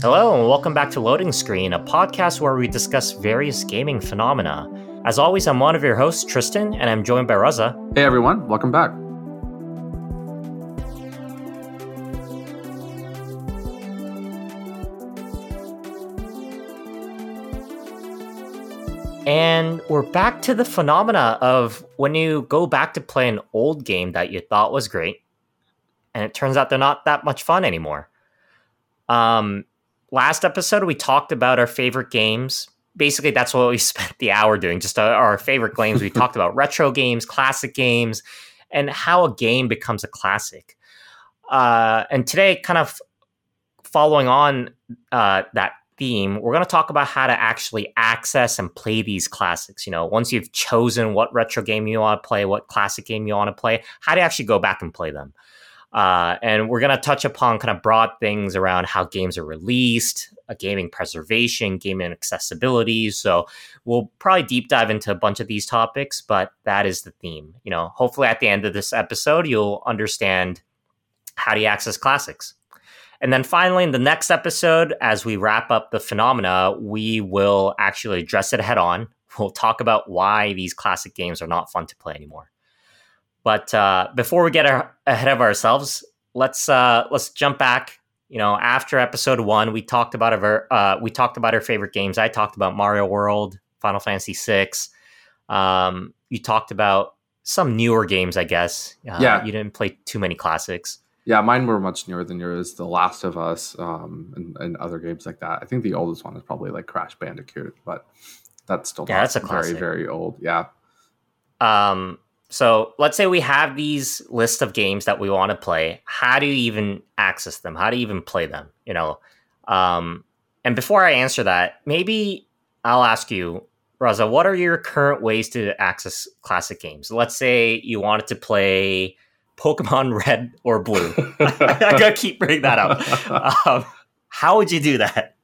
Hello, and welcome back to Loading Screen, a podcast where we discuss various gaming phenomena. As always, I'm one of your hosts, Tristan, and I'm joined by Raza. Hey everyone, welcome back. And we're back to the phenomena of when you go back to play an old game that you thought was great, and it turns out they're not that much fun anymore. Um, last episode we talked about our favorite games. Basically, that's what we spent the hour doing. Just our, favorite games. We talked about retro games, classic games, and how a game becomes a classic. Uh, and today, kind of following on uh, that theme, we're going to talk about how to actually access and play these classics. You know, once you've chosen what retro game you want to play, what classic game you want to play, how do you actually go back and play them? Uh, and we're going to touch upon kind of broad things around how games are released, a gaming preservation, gaming accessibility. So we'll probably deep dive into a bunch of these topics, but that is the theme. You know, hopefully at the end of this episode, you'll understand how to access classics. And then finally, in the next episode, as we wrap up the phenomena, we will actually address it head on. We'll talk about why these classic games are not fun to play anymore. But uh, before we get our, ahead of ourselves, let's uh, let's jump back. You know, after episode one, we talked about our uh, we talked about our favorite games. I talked about Mario World, Final Fantasy VI. Um, you talked about some newer games, I guess. Uh, Yeah. you didn't play too many classics. Yeah, mine were much newer than yours. The Last of Us um, and, and other games like that. I think the oldest one is probably like Crash Bandicoot, but that's still Yeah, that's a very classic. very old. Yeah, Um, so let's say we have these list of games that we want to play. How do you even access them? How do you even play them? You know, um, and before I answer that, maybe I'll ask you, Raza, what are your current ways to access classic games? Let's say you wanted to play Pokemon Red or Blue. I gotta keep bringing that up. Um, how would you do that?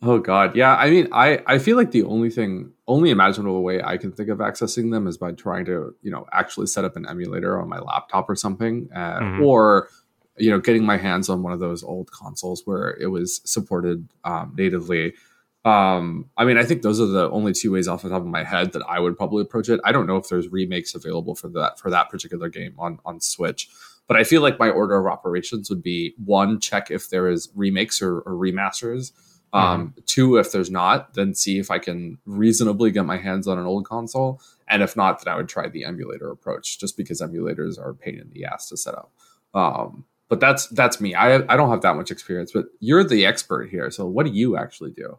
Oh God, yeah. I mean, I I feel like the only thing, only imaginable way I can think of accessing them is by trying to, you know, actually set up an emulator on my laptop or something, uh, Mhm. or you know, getting my hands on one of those old consoles where it was supported um, natively. Um, I mean, I think those are the only two ways off the top of my head that I would probably approach it. I don't know if there's remakes available for that for that particular game on on Switch, but I feel like my order of operations would be one, check if there is remakes or, or remasters. Um, Two, if there's not, then see if I can reasonably get my hands on an old console. And if not, then I would try the emulator approach, just because emulators are a pain in the ass to set up. Um, but that's that's me. I I don't have that much experience, but you're the expert here. So what do you actually do?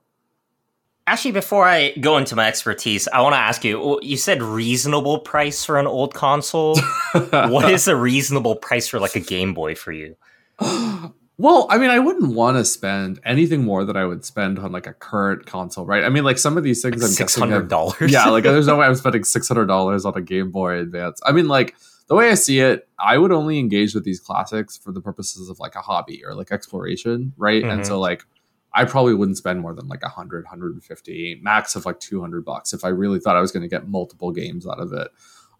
Actually, before I go into my expertise, I want to ask you. You said reasonable price for an old console. what is a reasonable price for like a Game Boy for you? well, I mean, I wouldn't want to spend anything more than I would spend on like a current console, right? I mean, like some of these things, I'm Six hundred dollars. yeah, like there's no way I'm spending six hundred dollars on a Game Boy Advance. I mean, like the way I see it, I would only engage with these classics for the purposes of like a hobby or like exploration, right? And Mhm. so like I probably wouldn't spend more than like 100, 150, max of like 200 bucks if I really thought I was going to get multiple games out of it.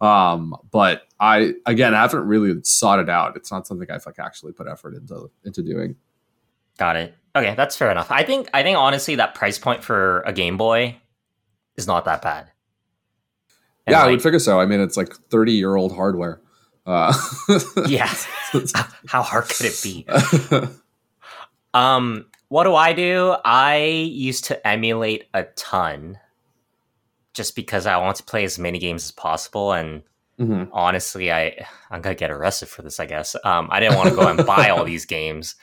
Um, but I again I haven't really sought it out. It's not something I've like actually put effort into into doing. got it. Okay, that's fair enough. I think. I think honestly, that price point for a Game Boy is not that bad. And, yeah, I would figure so. I mean, it's like 30 year old hardware. Uh, yeah. How hard could it be? Um, what do I do? I used to emulate a ton just because I want to play as many games as possible. And Mhm. honestly, I I'm gonna get arrested for this, I guess. Um, I didn't want to go and buy all these games.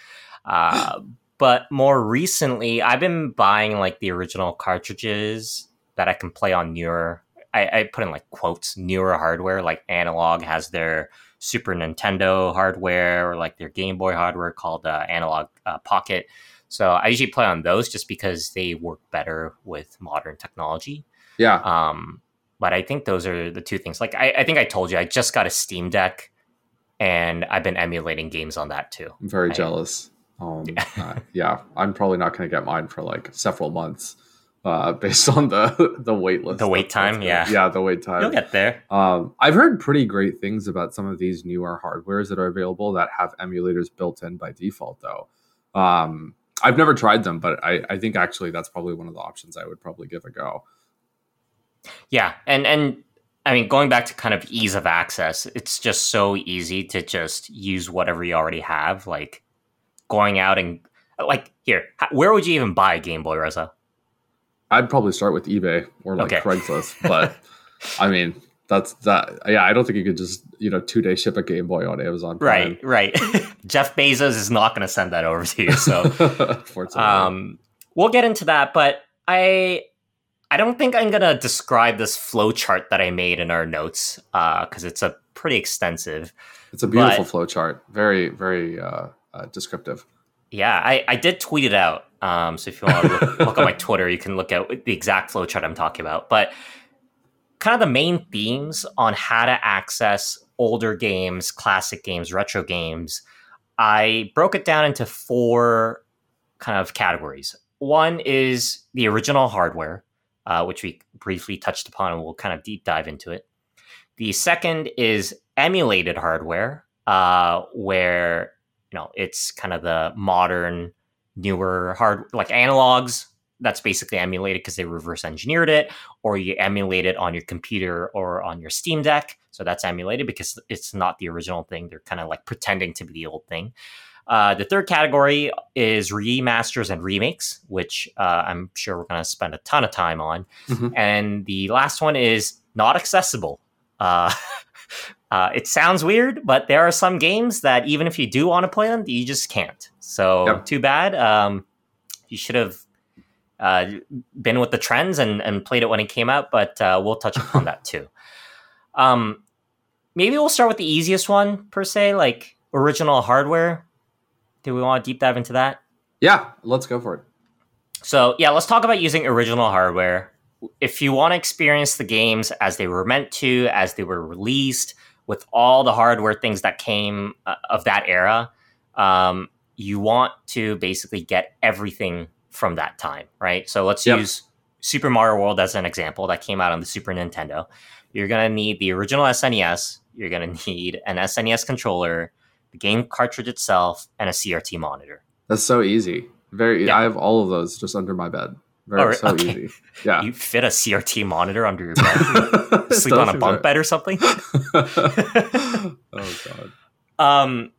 Uh, but more recently, I've been buying like the original cartridges that I can play on newer. I, I put in like quotes newer hardware, like Analog has their Super Nintendo hardware or like their Game Boy hardware called uh, Analog uh, Pocket. So I usually play on those just because they work better with modern technology. Yeah. Um, but I think those are the two things. Like I, I think I told you, I just got a Steam Deck, and I've been emulating games on that too. I'm very I- jealous. Um, Yeah. uh, yeah, I'm probably not going to get mine for like several months, uh, based on the the wait list. The wait time, yeah. yeah, the wait time. You'll get there. Um, I've heard pretty great things about some of these newer hardwares that are available that have emulators built in by default, though. Um, I've never tried them, but I, I think actually that's probably one of the options I would probably give a go. Yeah, and and I mean, going back to kind of ease of access, it's just so easy to just use whatever you already have. Like going out and like here, where would you even buy a Game Boy, Raza? I'd probably start with eBay or like okay. Craigslist, but I mean, that's that. Yeah, I don't think you could just you know two day ship a Game Boy on Amazon. Prime. Right, right. Jeff Bezos is not going to send that over to you. So, um, we'll get into that. But I, I don't think I'm going to describe this flowchart that I made in our notes because uh, it's a pretty extensive. It's a beautiful flowchart. Very, very uh, uh, descriptive. Yeah, I, I did tweet it out. Um, so if you want to look, look on my Twitter, you can look at the exact flowchart I'm talking about. But kind of the main themes on how to access older games, classic games, retro games, I broke it down into four kind of categories. One is the original hardware, uh, which we briefly touched upon, and we'll kind of deep dive into it. The second is emulated hardware, uh, where you know it's kind of the modern, newer hard like analogs that's basically emulated because they reverse engineered it, or you emulate it on your computer or on your Steam Deck. So that's emulated because it's not the original thing. They're kind of like pretending to be the old thing. Uh, the third category is remasters and remakes, which uh, I'm sure we're going to spend a ton of time on. Mm-hmm. And the last one is not accessible. Uh, uh, it sounds weird, but there are some games that even if you do want to play them, you just can't. So yep. too bad. Um, you should have uh, been with the trends and, and played it when it came out, but uh, we'll touch upon that too. Um, maybe we'll start with the easiest one per se, like original hardware. Do we want to deep dive into that? Yeah, let's go for it. So yeah, let's talk about using original hardware. If you want to experience the games as they were meant to, as they were released, with all the hardware things that came uh, of that era, um, you want to basically get everything from that time, right? So let's yep. use Super Mario World as an example that came out on the Super Nintendo. You're going to need the original SNES, you're going to need an SNES controller, the game cartridge itself, and a CRT monitor. That's so easy. Very yeah. I have all of those just under my bed. Very oh, so okay. easy. Yeah. You fit a CRT monitor under your bed. Sleep on a bunk bed or something? oh god. Um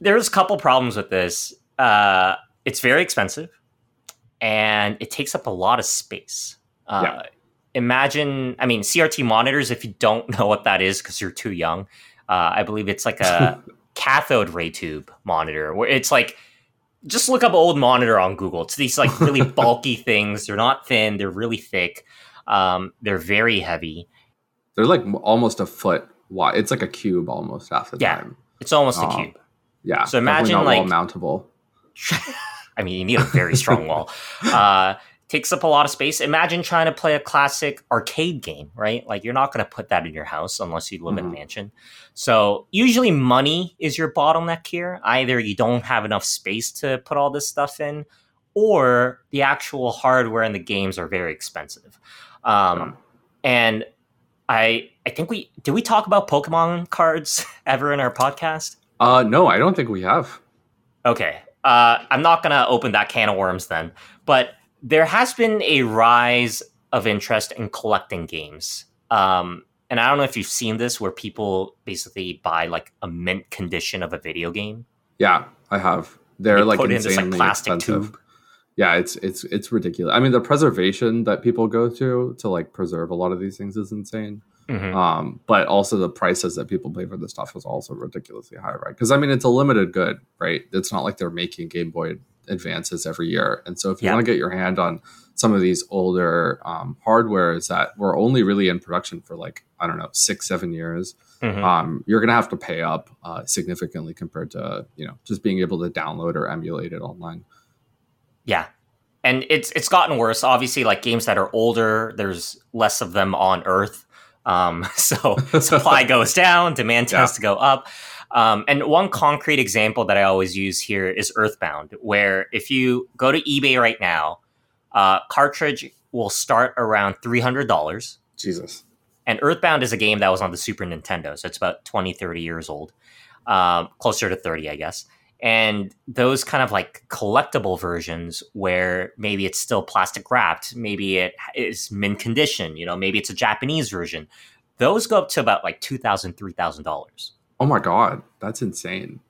there's a couple problems with this. Uh it's very expensive and it takes up a lot of space. Uh, yeah. Imagine, I mean, CRT monitors, if you don't know what that is because you're too young, uh, I believe it's like a cathode ray tube monitor where it's like, just look up old monitor on Google. It's these like really bulky things. They're not thin, they're really thick. Um, they're very heavy. They're like almost a foot wide. It's like a cube almost half the yeah, time. It's almost a um, cube. Yeah. So imagine like mountable. I mean, you need a very strong wall. Uh, takes up a lot of space. Imagine trying to play a classic arcade game, right? Like you're not going to put that in your house unless you live mm-hmm. in a mm-hmm. mansion. So usually money is your bottleneck here. Either you don't have enough space to put all this stuff in, or the actual hardware and the games are very expensive. Um, and I I think we did we talk about Pokemon cards ever in our podcast? Uh, no, I don't think we have. Okay, uh, I'm not going to open that can of worms then. But there has been a rise of interest in collecting games. Um, and I don't know if you've seen this where people basically buy like a mint condition of a video game. Yeah, I have. They're they like insanely in this, like, plastic expensive. tube. Yeah, it's it's it's ridiculous. I mean, the preservation that people go through to like preserve a lot of these things is insane. Mm-hmm. Um, but also the prices that people pay for this stuff is also ridiculously high, right? Because I mean, it's a limited good, right? It's not like they're making Game Boy advances every year, and so if you yeah. want to get your hand on some of these older um, hardwares that were only really in production for like I don't know six, seven years, mm-hmm. um, you're gonna have to pay up uh, significantly compared to you know just being able to download or emulate it online. Yeah, and it's it's gotten worse. Obviously, like games that are older, there's less of them on Earth. Um, so supply goes down, demand tends yeah. to go up. Um, and one concrete example that I always use here is Earthbound, where if you go to eBay right now, uh, cartridge will start around three hundred dollars. Jesus. And Earthbound is a game that was on the Super Nintendo, so it's about 20, 30 years old, um, closer to thirty, I guess. And those kind of like collectible versions where maybe it's still plastic wrapped, maybe it is mint condition, you know, maybe it's a Japanese version. Those go up to about like $2,000, $3,000. Oh my God. That's insane.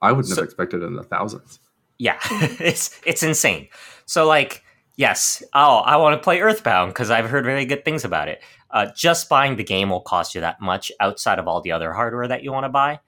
I wouldn't So- have expected it in the thousands. Yeah, it's it's insane. So like, yes, oh, I want to play Earthbound because I've heard very good things about it. Uh, just buying the game will cost you that much outside of all the other hardware that you want to buy.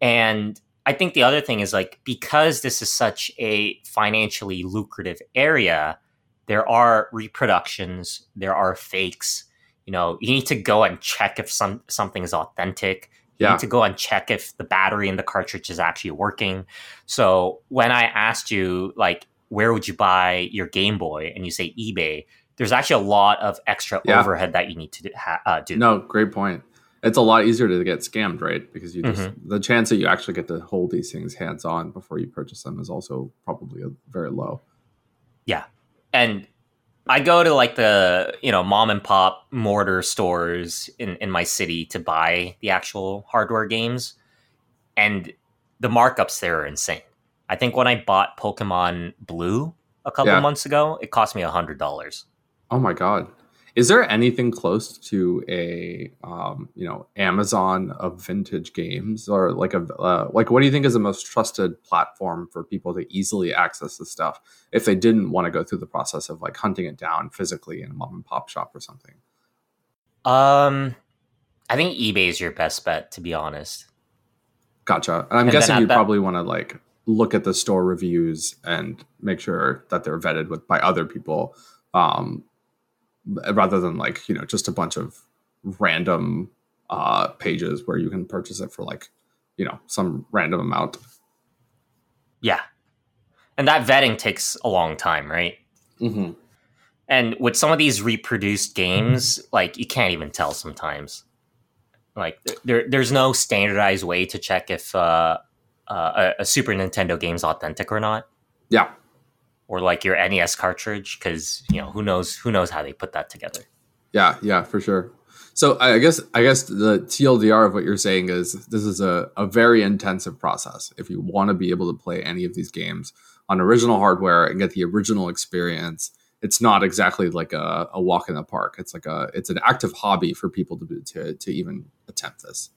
And I think the other thing is like because this is such a financially lucrative area, there are reproductions, there are fakes. You know, you need to go and check if some something is authentic. You Yeah. need to go and check if the battery in the cartridge is actually working. So when I asked you, like, where would you buy your Game Boy, and you say eBay, there's actually a lot of extra Yeah. overhead that you need to do. Ha- uh, do. No, great point. It's a lot easier to get scammed, right? Because you just Mm-hmm. the chance that you actually get to hold these things hands on before you purchase them is also probably a, very low. Yeah, and I go to like the you know mom and pop mortar stores in in my city to buy the actual hardware games, and the markups there are insane. I think when I bought Pokemon Blue a couple Yeah. months ago, it cost me a hundred dollars. Oh my god. Is there anything close to a um, you know Amazon of vintage games or like a uh, like what do you think is the most trusted platform for people to easily access this stuff if they didn't want to go through the process of like hunting it down physically in a mom and pop shop or something? Um, I think eBay is your best bet, to be honest. Gotcha. And I'm And guessing you that- probably want to like look at the store reviews and make sure that they're vetted with by other people, um, rather than like you know just a bunch of random uh, pages where you can purchase it for like you know some random amount. Yeah, and that vetting takes a long time, right? Mm-hmm. And with some of these reproduced games, like you can't even tell sometimes. Like there, there's no standardized way to check if uh, uh, a, a Super Nintendo game's authentic or not, Yeah, or like your NES cartridge, because you know who knows who knows how they put that together. yeah, yeah, for sure. So I guess I guess the TLDR of what you're saying is this is a, a very intensive process. If you want to be able to play any of these games on original hardware and get the original experience, it's not exactly like a, a walk in the park. It's like a it's an active hobby for people to to to even attempt this.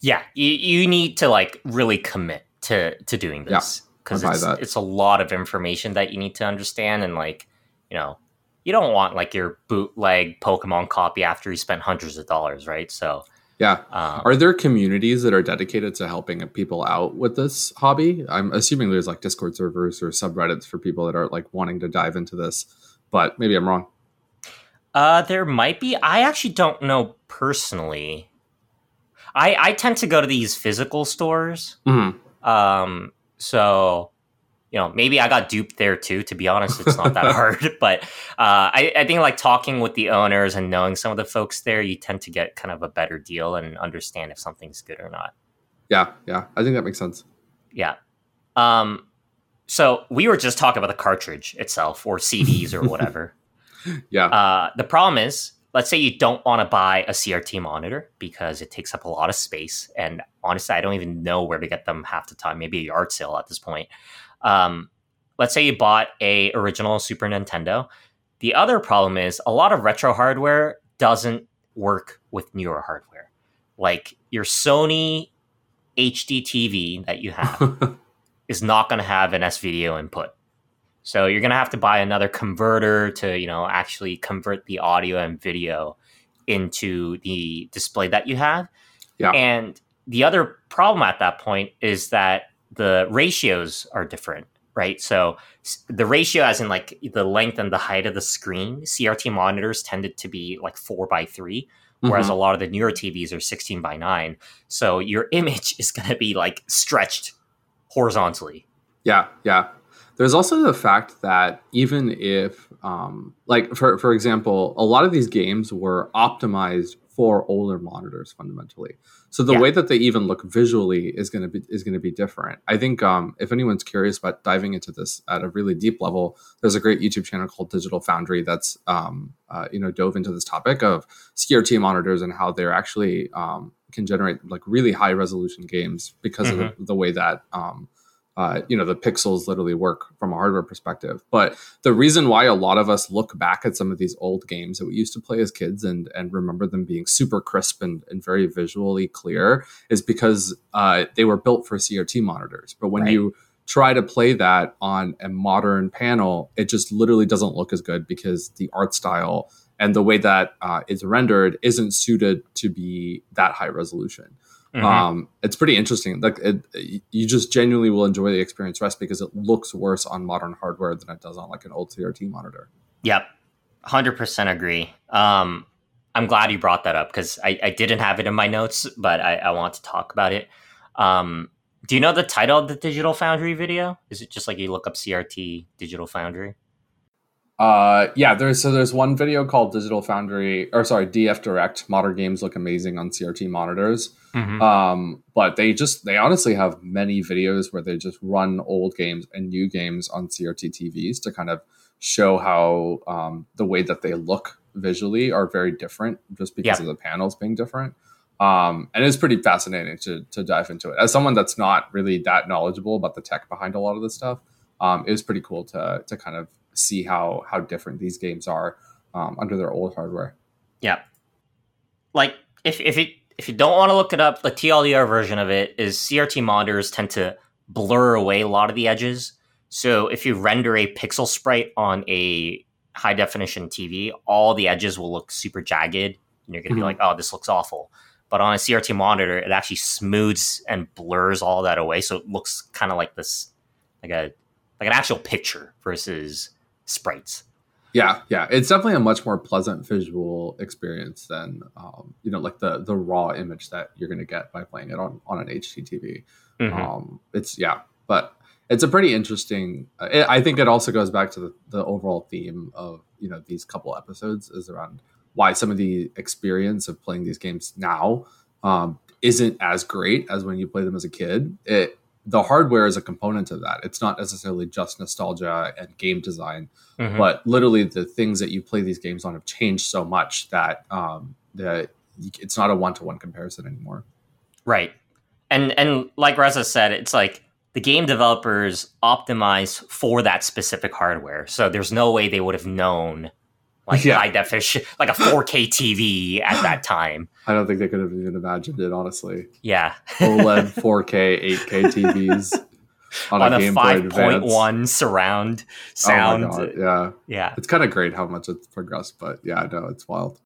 Yeah, you, you need to like really commit to to doing this because it's, that. it's a lot of information that you need to understand and like you know you don't want like your bootleg Pokemon copy after you spent hundreds of dollars, right? So Yeah. um, Are there communities that are dedicated to helping people out with this hobby? I'm assuming there's like Discord servers or subreddits for people that are like wanting to dive into this, but maybe I'm wrong. Uh, there might be. I actually don't know personally. I I tend to go to these physical stores. Mhm. Um, so you know, maybe I got duped there too. To be honest, it's not that hard. But uh, I I think like talking with the owners and knowing some of the folks there, you tend to get kind of a better deal and understand if something's good or not. Yeah, yeah. I think that makes sense. Yeah. Um. So we were just talking about the cartridge itself, or CDs, or whatever. Yeah. Uh, the problem is, let's say you don't want to buy a CRT monitor because it takes up a lot of space, and honestly, I don't even know where to get them half the time. Maybe a yard sale at this point. Um, let's say you bought a original Super Nintendo. The other problem is a lot of retro hardware doesn't work with newer hardware. Like your Sony HD TV that you have is not going to have an S video input. So you're going to have to buy another converter to, you know, actually convert the audio and video into the display that you have. Yeah. And the other problem at that point is that the ratios are different, right? So the ratio as in like the length and the height of the screen, CRT monitors tended to be like 4 by 3 whereas Mhm. a lot of the newer TVs are 16 by 9. So your image is going to be like stretched horizontally. Yeah, yeah. There's also the fact that even if, um, like for for example, a lot of these games were optimized for older monitors fundamentally. So the Yeah. way that they even look visually is going to be is going to be different. I think um, if anyone's curious about diving into this at a really deep level, there's a great YouTube channel called Digital Foundry that's um, uh, you know dove into this topic of CRT monitors and how they're actually um, can generate like really high resolution games because of the, the way that um, uh, you know the pixels literally work from a hardware perspective. But the reason why a lot of us look back at some of these old games that we used to play as kids and and remember them being super crisp and, and very visually clear is because uh, they were built for CRT monitors. But when right. you try to play that on a modern panel, it just literally doesn't look as good because the art style and the way that uh, it's rendered isn't suited to be that high resolution. Mm-hmm. Um, it's pretty interesting. Like it, you just genuinely will enjoy the experience rest because it looks worse on modern hardware than it does on like an old CRT monitor. Yep, hundred percent agree. Um, I'm glad you brought that up because I, I, didn't have it in my notes, but I, I want to talk about it. Um, do you know the title of the Digital Foundry video? Is it just like you look up CRT Digital Foundry? Uh, yeah, there's so there's one video called Digital Foundry, or sorry, DF Direct. Modern games look amazing on CRT monitors. Mm-hmm. Um, but they just they honestly have many videos where they just run old games and new games on CRT TVs to kind of show how um, the way that they look visually are very different just because of the panels being different. Um, and it's pretty fascinating to to dive into it. As someone that's not really that knowledgeable about the tech behind a lot of this stuff, um, it was pretty cool to to kind of see how how different these games are um, under their old hardware. Yeah, like if if it if you don't want to look it up, the TLDR version of it is CRT monitors tend to blur away a lot of the edges. So if you render a pixel sprite on a high definition TV, all the edges will look super jagged, and you're gonna mm-hmm. be like, "Oh, this looks awful." But on a CRT monitor, it actually smooths and blurs all that away, so it looks kind of like this, like a like an actual picture versus sprites. Yeah, yeah, it's definitely a much more pleasant visual experience than um, you know, like the the raw image that you're going to get by playing it on on an HDTV. Mm-hmm. Um, it's yeah, but it's a pretty interesting. Uh, it, I think it also goes back to the, the overall theme of you know these couple episodes is around why some of the experience of playing these games now um, isn't as great as when you play them as a kid. It the hardware is a component of that. It's not necessarily just nostalgia and game design, mm-hmm. but literally the things that you play these games on have changed so much that um, that it's not a one to one comparison anymore. Right, and and like Raza said, it's like the game developers optimize for that specific hardware, so there's no way they would have known like yeah. high definition, like a 4K TV at that time. I don't think they could have even imagined it, honestly. Yeah. OLED 4K, 8K TVs on, on a, a 5.1 surround sound. Oh yeah. Yeah. It's kind of great how much it's progressed, but yeah, no, it's wild.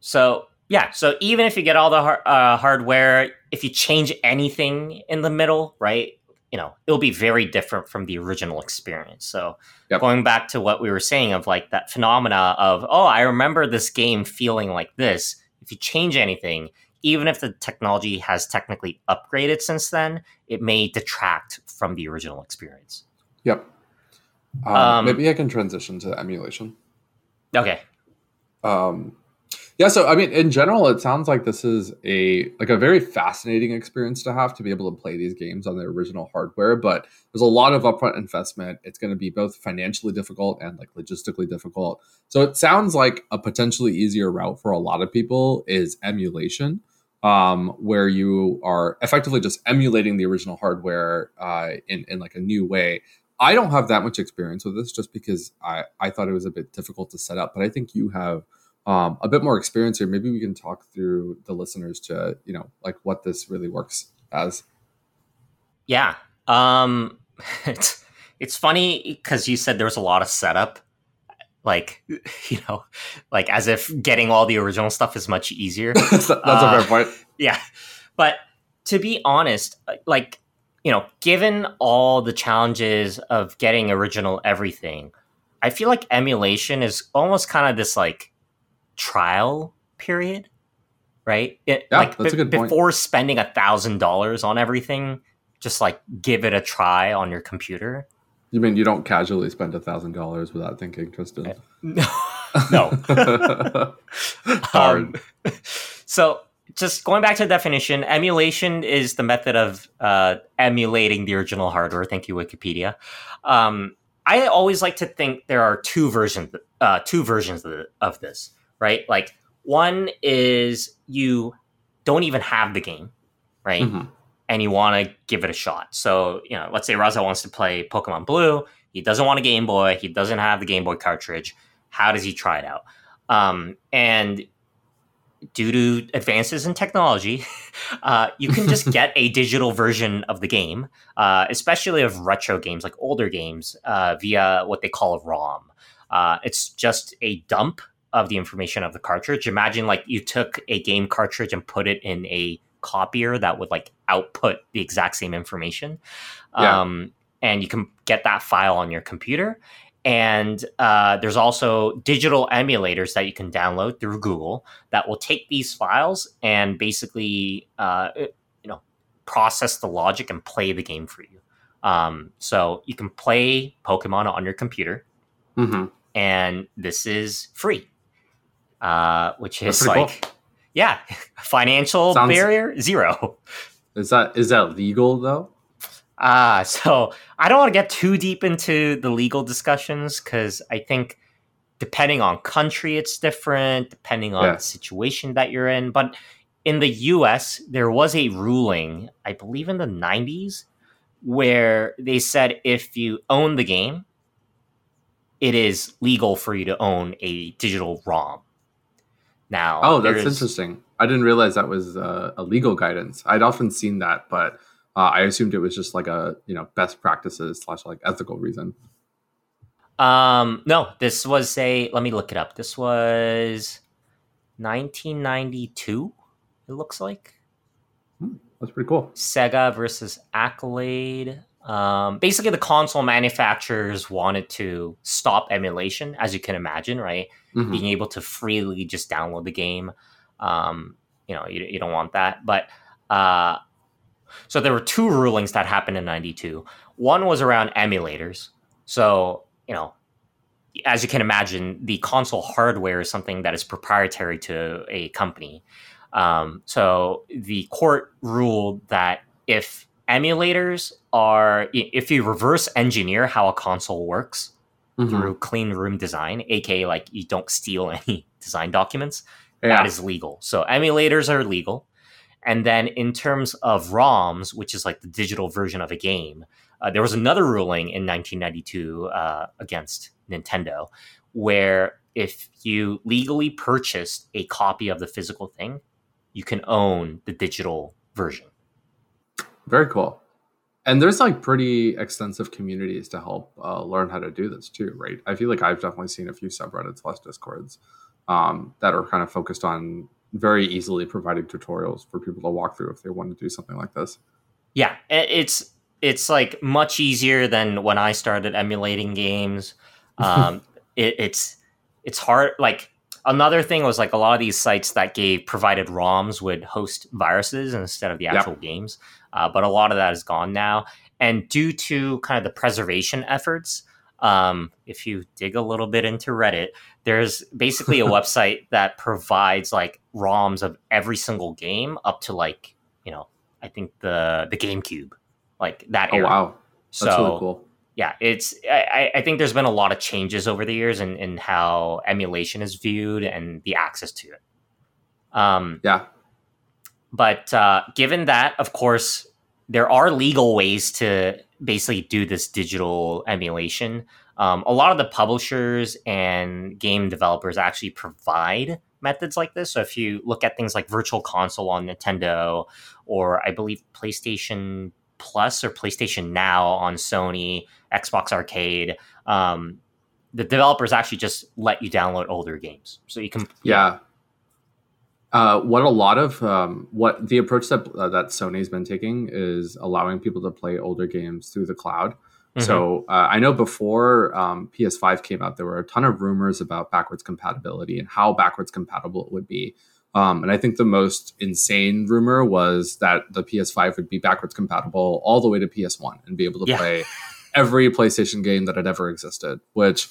So, yeah, so even if you get all the uh, hardware, if you change anything in the middle, right? You know it'll be very different from the original experience. So yep. going back to what we were saying of like that phenomena of oh i remember this game feeling like this. If you change anything even if the technology has technically upgraded since then it may detract from the original experience. Yep. Um, um, maybe i can transition to emulation. Okay. Um, yeah, so I mean, in general, it sounds like this is a like a very fascinating experience to have to be able to play these games on the original hardware. But there's a lot of upfront investment. It's going to be both financially difficult and like logistically difficult. So it sounds like a potentially easier route for a lot of people is emulation, um, where you are effectively just emulating the original hardware uh, in in like a new way. I don't have that much experience with this, just because I I thought it was a bit difficult to set up. But I think you have um, a bit more experience here, maybe we can talk through the listeners to you know like what this really works as. Yeah, um, it's it's funny because you said there was a lot of setup, like you know, like as if getting all the original stuff is much easier. that's, uh, a fair point. Yeah, but to be honest, uh, like you know, given all the challenges of getting original everything, I feel like emulation is almost kind of this like trial period, right? It, yeah, like that's b- a good point. Before spending a thousand dollars on everything, just like give it a try on your computer. You mean you don't casually spend a thousand dollars without thinking, Tristan? No, no. Hard. Um, so, just going back to the definition, emulation is the method of uh, emulating the original hardware. Thank you, Wikipedia. Um, I always like to think there are two versions, uh, two versions of, of this right? Like one is you don't even have the game, right? Mm-hmm. and you want to give it a shot. So, you know, let's say Raza wants to play Pokemon Blue. He doesn't want a Game Boy. He doesn't have the Game Boy cartridge. How does he try it out? Um, and due to advances in technology, uh, you can just get a digital version of the game, uh, especially of retro games like older games, uh, via what they call a ROM. Uh, it's just a dump of the information of the cartridge. Imagine like you took a game cartridge and put it in a copier that would like output the exact same information. Yeah. Um, and you can get that file on your computer. And uh, there's also digital emulators that you can download through Google that will take these files and basically, uh, you know, process the logic and play the game for you. Um, so you can play Pokemon on your computer, mm-hmm. and this is free, uh, which is like, cool. yeah, financial Sounds, barrier zero. Is that is that legal though? Uh, so I don't want to get too deep into the legal discussions because I think depending on country, it's different, depending on yeah. the situation that you're in. But in the US, there was a ruling, I believe in the 90s, where they said if you own the game, it is legal for you to own a digital ROM. Now, oh, that's interesting. I didn't realize that was uh, a legal guidance. I'd often seen that, but uh, I assumed it was just like a you know best practices slash like ethical reason. Um, no, this was a. Let me look it up. This was 1992. It looks like. Hmm, that's pretty cool. Sega versus Accolade. Um, basically, the console manufacturers wanted to stop emulation, as you can imagine, right? Mm-hmm. Being able to freely just download the game. Um, you know, you, you don't want that. But uh, so there were two rulings that happened in 92. One was around emulators. So, you know, as you can imagine, the console hardware is something that is proprietary to a company. Um, so the court ruled that if emulators are, if you reverse engineer how a console works mm-hmm. through clean room design, aka like you don't steal any design documents, yeah. that is legal. So emulators are legal. And then in terms of ROMs, which is like the digital version of a game, uh, there was another ruling in 1992 uh, against Nintendo where if you legally purchased a copy of the physical thing, you can own the digital version. Very cool. And there's like pretty extensive communities to help uh, learn how to do this too, right? I feel like I've definitely seen a few subreddits, less discords, um, that are kind of focused on very easily providing tutorials for people to walk through if they want to do something like this. Yeah, it's it's like much easier than when I started emulating games. Um, it, it's it's hard. Like another thing was like a lot of these sites that gave provided ROMs would host viruses instead of the actual yep. games. Uh, but a lot of that is gone now, and due to kind of the preservation efforts, um, if you dig a little bit into Reddit, there's basically a website that provides like ROMs of every single game up to like you know I think the the GameCube, like that. Oh era. wow, that's so, really cool. Yeah, it's I, I think there's been a lot of changes over the years in, in how emulation is viewed and the access to it. Um, yeah, but uh, given that, of course, there are legal ways to basically do this digital emulation. Um, a lot of the publishers and game developers actually provide methods like this. So if you look at things like Virtual Console on Nintendo, or I believe PlayStation Plus or PlayStation Now on Sony, Xbox Arcade, um, the developers actually just let you download older games, so you can yeah. Uh, what a lot of um, what the approach that uh, that Sony's been taking is allowing people to play older games through the cloud. Mm-hmm. So uh, I know before um, PS5 came out, there were a ton of rumors about backwards compatibility and how backwards compatible it would be. Um, and I think the most insane rumor was that the PS5 would be backwards compatible all the way to PS1 and be able to yeah. play every PlayStation game that had ever existed. Which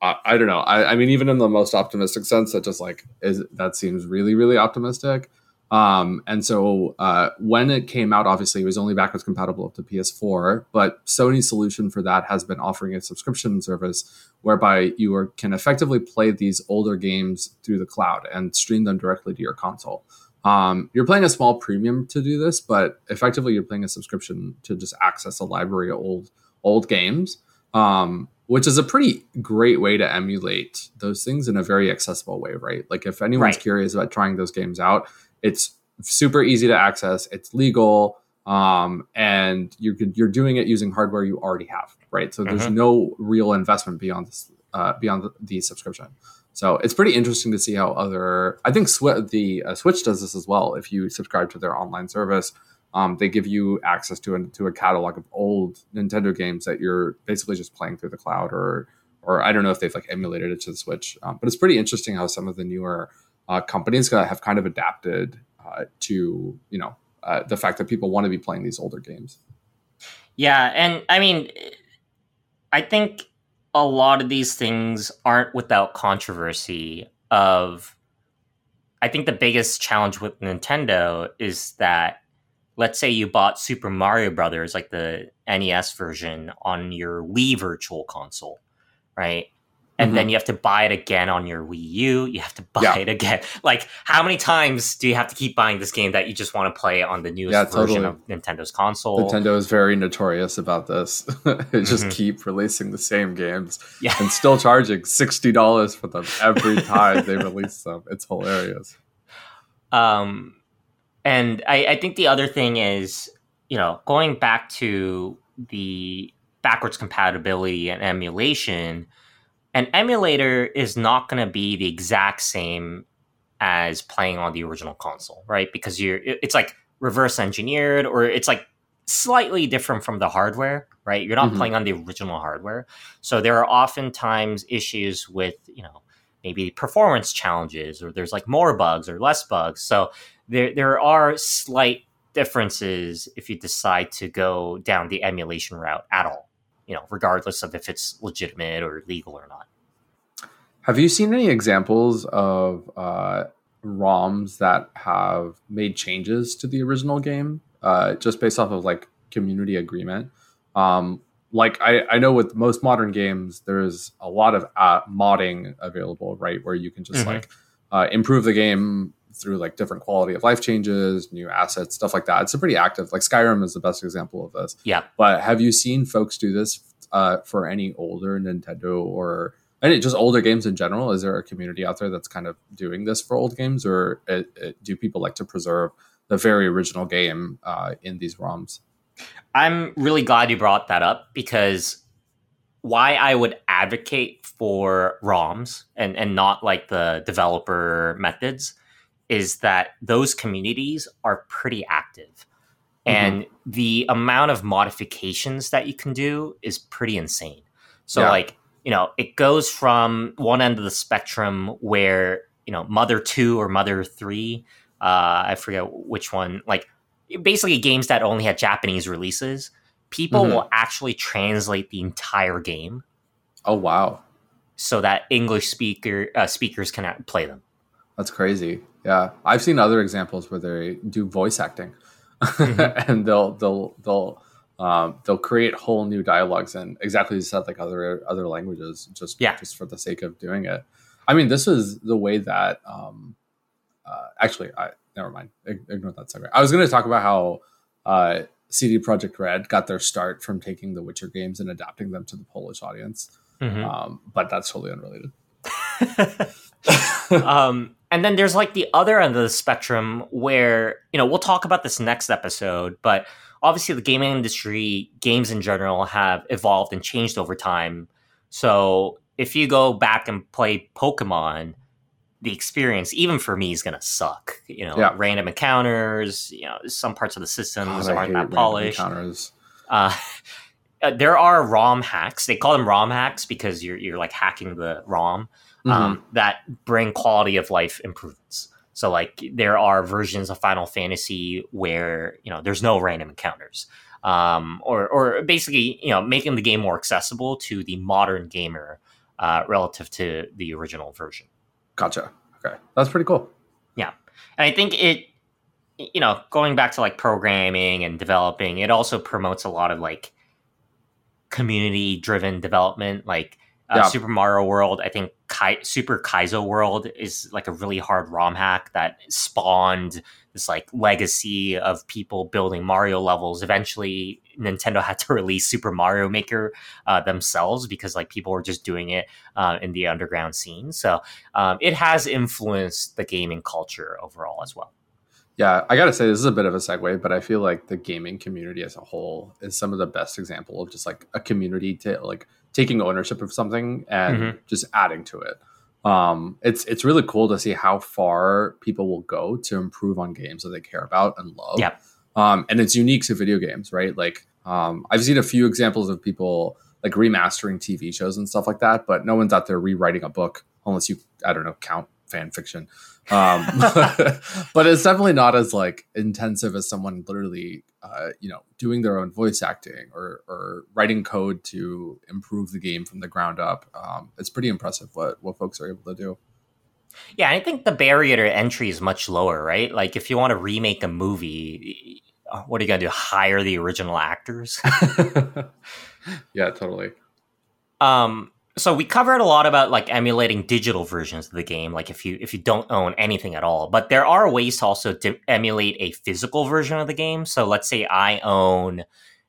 I, I don't know. I, I, mean, even in the most optimistic sense, that just like is that seems really, really optimistic. Um, and so uh, when it came out, obviously it was only backwards compatible up to PS4. But Sony's solution for that has been offering a subscription service whereby you are, can effectively play these older games through the cloud and stream them directly to your console. Um, you're paying a small premium to do this, but effectively you're paying a subscription to just access a library of old old games, um, which is a pretty great way to emulate those things in a very accessible way, right? Like if anyone's Right. curious about trying those games out, it's super easy to access. It's legal, um, and you could you're doing it using hardware you already have, right? So there's Mhm. no real investment beyond this, uh, beyond the, the subscription. So it's pretty interesting to see how other. I think Swi- the uh, Switch does this as well. If you subscribe to their online service, um, they give you access to a, to a catalog of old Nintendo games that you're basically just playing through the cloud, or or I don't know if they've like emulated it to the Switch. Um, but it's pretty interesting how some of the newer uh, companies have kind of adapted uh, to you know uh, the fact that people want to be playing these older games. Yeah, and I mean, I think a lot of these things aren't without controversy. Of, I think the biggest challenge with Nintendo is that, let's say you bought Super Mario Brothers, like the NES version, on your Wii Virtual Console, right? And then you have to buy it again on your Wii U. You have to buy Yeah. it again. Like, how many times do you have to keep buying this game that you just want to play on the newest Yeah, version totally. of Nintendo's console? Nintendo is very notorious about this. they just Mhm. keep releasing the same games Yeah. and still charging sixty dollars for them every time they release them. It's hilarious. Um, and I, I think the other thing is, you know, going back to the backwards compatibility and emulation, an emulator is not going to be the exact same as playing on the original console, right? Because you're, it's like reverse engineered or it's like slightly different from the hardware, right? You're not Mhm. playing on the original hardware. So there are oftentimes issues with, you know, maybe performance challenges or there's like more bugs or less bugs. So there there are slight differences if you decide to go down the emulation route at all. You know, regardless of if it's legitimate or legal or not. Have you seen any examples of uh, ROMs that have made changes to the original game uh, just based off of like community agreement? Um, like I, I know with most modern games, there's a lot of uh, modding available, right? Where you can just Mhm. like uh, improve the game through like different quality of life changes, new assets, stuff like that. It's a pretty active. Like Skyrim is the best example of this. Yeah. But have you seen folks do this uh, for any older Nintendo or any just older games in general? Is there a community out there that's kind of doing this for old games, or uh uh do people like to preserve the very original game uh, in these ROMs? I'm really glad you brought that up because why I would advocate for ROMs and, and not like the developer methods is that those communities are pretty active. And the amount of modifications that you can do is pretty insane. So, Yeah. like, you know, it goes from one end of the spectrum where, you know, Mother 2 or Mother 3, uh, I forget which one, like, basically games that only had Japanese releases, people Mhm. will actually translate the entire game Oh wow, so that English speaker uh, speakers can uh, play them. that's crazy. Yeah, I've seen other examples where they do voice acting, Mhm. and they'll they'll they'll um, they'll create whole new dialogues in exactly as you said, like other other languages, just Yeah. just for the sake of doing it. I mean, this is the way that um, uh, actually, I never mind. Ignore that segue. I was going to talk about how uh, CD Projekt Red got their start from taking the Witcher games and adapting them to the Polish audience, Mhm. um, but that's totally unrelated. um, and then there's like the other end of the spectrum where you know we'll talk about this next episode, but obviously the gaming industry, games in general, have evolved and changed over time. So if you go back and play Pokemon, the experience, even for me, is gonna suck. You know, Yeah. random encounters. You know, some parts of the systems God, aren't that polished. Uh, uh, there are ROM hacks. They call them ROM hacks because you're you're like hacking the ROM Mm-hmm. um, that bring quality of life improvements. So like there are versions of Final Fantasy where you know there's no random encounters, um, or or basically you know making the game more accessible to the modern gamer uh, relative to the original version. Gotcha. Okay, that's pretty cool. Yeah, and I think it, you know, going back to like programming and developing, it also promotes a lot of like community driven development. Like Uh, yeah. Super Mario World, I think Kai- Super Kaizo World is like a really hard ROM hack that spawned this like legacy of people building Mario levels. Eventually, Nintendo had to release Super Mario Maker uh, themselves because like people were just doing it uh, in the underground scene. So um, it has influenced the gaming culture overall as well. Yeah, I gotta say this is a bit of a segue, but I feel like the gaming community as a whole is some of the best example of just like a community to like taking ownership of something and mm-hmm. just adding to it. Um, it's it's really cool to see how far people will go to improve on games that they care about and love. Yeah. Um, and it's unique to video games, right? Like um, I've seen a few examples of people like remastering TV shows and stuff like that, but no one's out there rewriting a book unless you I don't know count fan fiction. Um, but it's definitely not as like intensive as someone literally, uh, you know, doing their own voice acting or, or writing code to improve the game from the ground up. Um, it's pretty impressive what, what folks are able to do. Yeah, I think the barrier to entry is much lower, right? Like if you want to remake a movie, uh, what are you going to do? Hire the original actors? yeah, totally. Um, so we covered a lot about like emulating digital versions of the game like if you if you don't own anything at all. But there are ways to also to emulate a physical version of the game. So let's say i own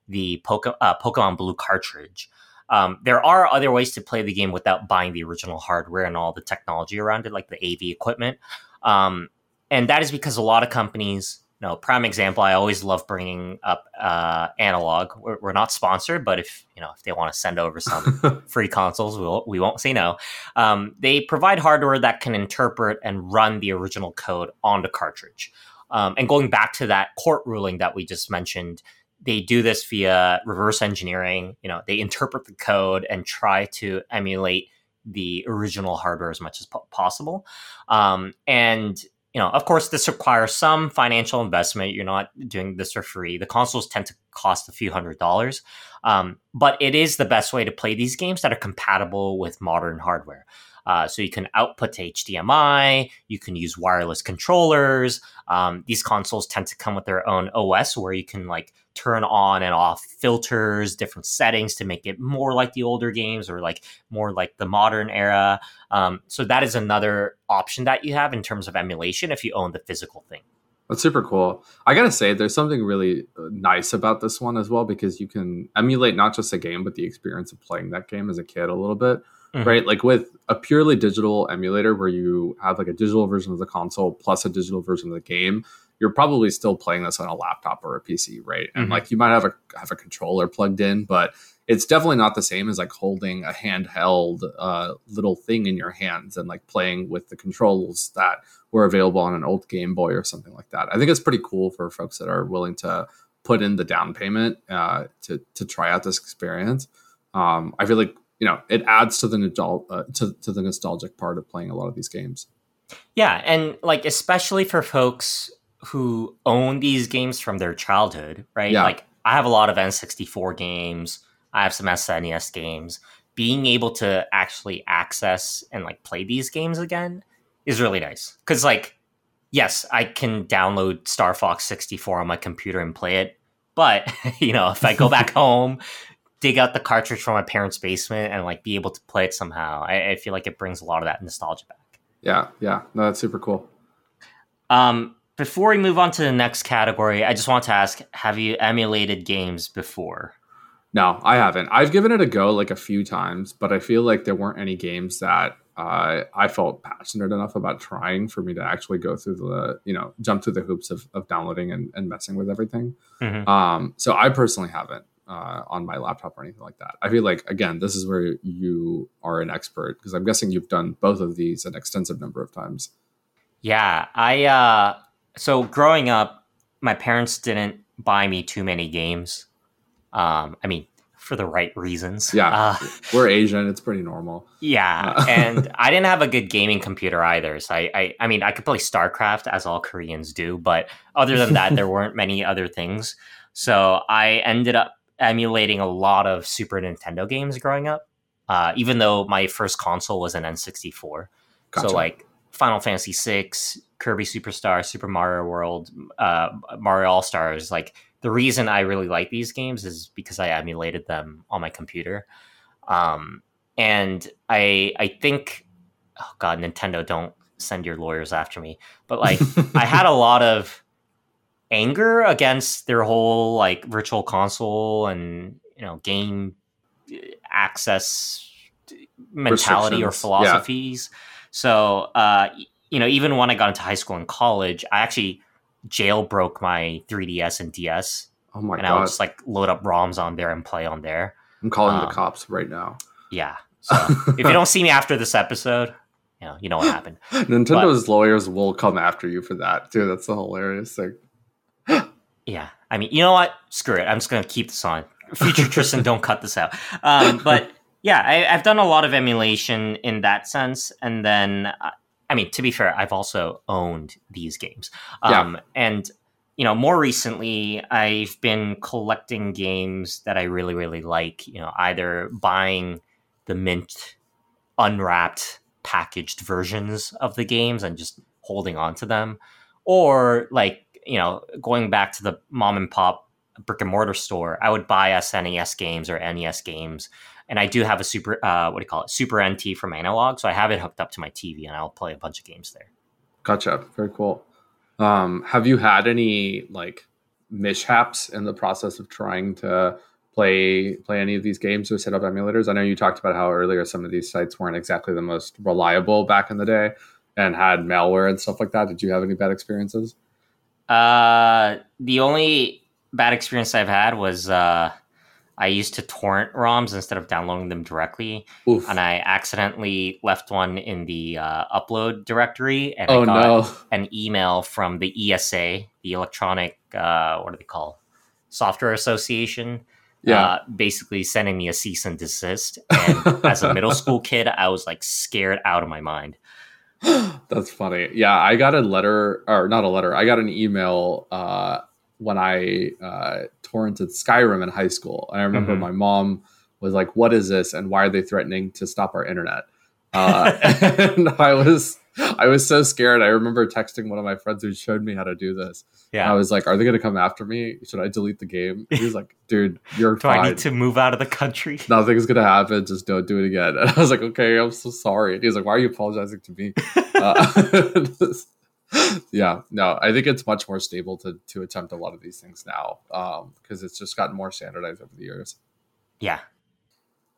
the Poke- uh, pokemon blue cartridge. Um, there are other ways to play the game without buying the original hardware and all the technology around it like the av equipment. Um, and that is because a lot of companies know, prime example. I always love bringing up uh, Analogue. We're, we're, not sponsored, but if you know if they want to send over some free consoles, we'll, we won't say no. Um, they provide hardware that can interpret and run the original code on the cartridge. Um, and going back to that court ruling that we just mentioned, they do this via reverse engineering. You know, they interpret the code and try to emulate the original hardware as much as po- possible. Um, and you know, of course, this requires some financial investment. You're not doing this for free. The consoles tend to cost a few hundred dollars, um, but it is the best way to play these games that are compatible with modern hardware. Uh, so you can output to HDMI, you can use wireless controllers. Um, these consoles tend to come with their own OS where you can like turn on and off filters, different settings to make it more like the older games or like more like the modern era. Um, so that is another option that you have in terms of emulation if you own the physical thing. That's super cool. I gotta say, there's something really uh, nice about this one as well because you can emulate not just a game, but the experience of playing that game as a kid a little bit mm-hmm. right? Like with a purely digital emulator where you have like a digital version of the console plus a digital version of the game, you're probably still playing this on a laptop or a PC, right? And mm-hmm. like you might have a have a controller plugged in, but it's definitely not the same as like holding a handheld uh, little thing in your hands and like playing with the controls that were available on an old Game Boy or something like that. I think it's pretty cool for folks that are willing to put in the down payment uh, to to try out this experience. Um, I feel like you know it adds to the adult uh, to, to the nostalgic part of playing a lot of these games. Yeah and like especially for folks who own these games from their childhood right? Yeah. like i have a lot of n64 games. I have some snes games. Being able to actually access and like play these games again is really nice. Because like yes i can download star fox 64 on my computer and play it but you know if i go back home dig out the cartridge from my parents' basement and like be able to play it somehow. I, I feel like it brings a lot of that nostalgia back. Yeah, yeah, no, that's super cool. Um, before we move on to the next category, I just want to ask: Have you emulated games before? No, I haven't. I've given it a go like a few times, but I feel like there weren't any games that uh, I felt passionate enough about trying for me to actually go through the, you know, jump through the hoops of, of downloading and, and messing with everything. Mm-hmm. Um, so I personally haven't uh, on my laptop or anything like that. I feel like again, this is where you are an expert because I'm guessing you've done both of these an extensive number of times. Yeah, I uh, so growing up, my parents didn't buy me too many games. Um, I mean, for the right reasons. Yeah, uh, we're Asian; it's pretty normal. Yeah, uh, and I didn't have a good gaming computer either. So I, I, I mean, I could play StarCraft as all Koreans do, but other than that, there weren't many other things. So I ended up emulating a lot of Super Nintendo games growing up. Uh, even though my first console was an N64, gotcha. so like Final Fantasy VI, Kirby Superstar, Super Mario World, uh, Mario All Stars. Like the reason I really like these games is because I emulated them on my computer. Um, and I I think oh god, Nintendo don't send your lawyers after me. But like I had a lot of anger against their whole like virtual console and you know game uh, access mentality or philosophies. Yeah. So uh you know, even when I got into high school and college, I actually jailbroke my 3DS and DS. Oh my and god! I would just like load up ROMs on there and play on there. I'm calling um, the cops right now. Yeah. So if you don't see me after this episode, you know, you know what happened. Nintendo's but, lawyers will come after you for that, too. That's the hilarious thing. Yeah. I mean, you know what? Screw it. I'm just going to keep this on. Future Tristan, don't cut this out. Um, but yeah, I, have done a lot of emulation in that sense. And then, uh, I mean, to be fair, I've also owned these games. Um, yeah. And you know, more recently, I've been collecting games that I really, really like. You know, either buying the mint unwrapped packaged versions of the games and just holding on to them, or like you know, going back to the mom and pop brick and mortar store, I would buy SNES games or NES games. And I do have a super, uh, what do you call it, Super NT from Analogue, so I have it hooked up to my TV, and I'll play a bunch of games there. Gotcha. Very cool. Um, have you had any like mishaps in the process of trying to play play any of these games or set up emulators? I know you talked about how earlier some of these sites weren't exactly the most reliable back in the day and had malware and stuff like that. Did you have any bad experiences? Uh, the only bad experience I've had was uh, I used to torrent ROMs instead of downloading them directly, Oof. and I accidentally left one in the uh, upload directory, and oh, I got no. an email from the ESA, the Electronic uh, what do they call Software Association. Yeah, uh, basically sending me a cease and desist. And as a middle school kid, I was like scared out of my mind. That's funny. Yeah, I got a letter, or not a letter. I got an email uh, when I uh, torrented Skyrim in high school. And I remember mm-hmm. my mom was like, "What is this? And why are they threatening to stop our internet?" Uh, and I was I was so scared. I remember texting one of my friends who showed me how to do this. Yeah, I was like, "Are they going to come after me? Should I delete the game?" He was like, "Dude, you're do fine. I need to move out of the country? Nothing's going to happen. Just don't do it again." And I was like, "Okay, I'm so sorry." And he was like, "Why are you apologizing to me?" Uh, yeah, no, I think it's much more stable to to attempt a lot of these things now because um, it's just gotten more standardized over the years. Yeah.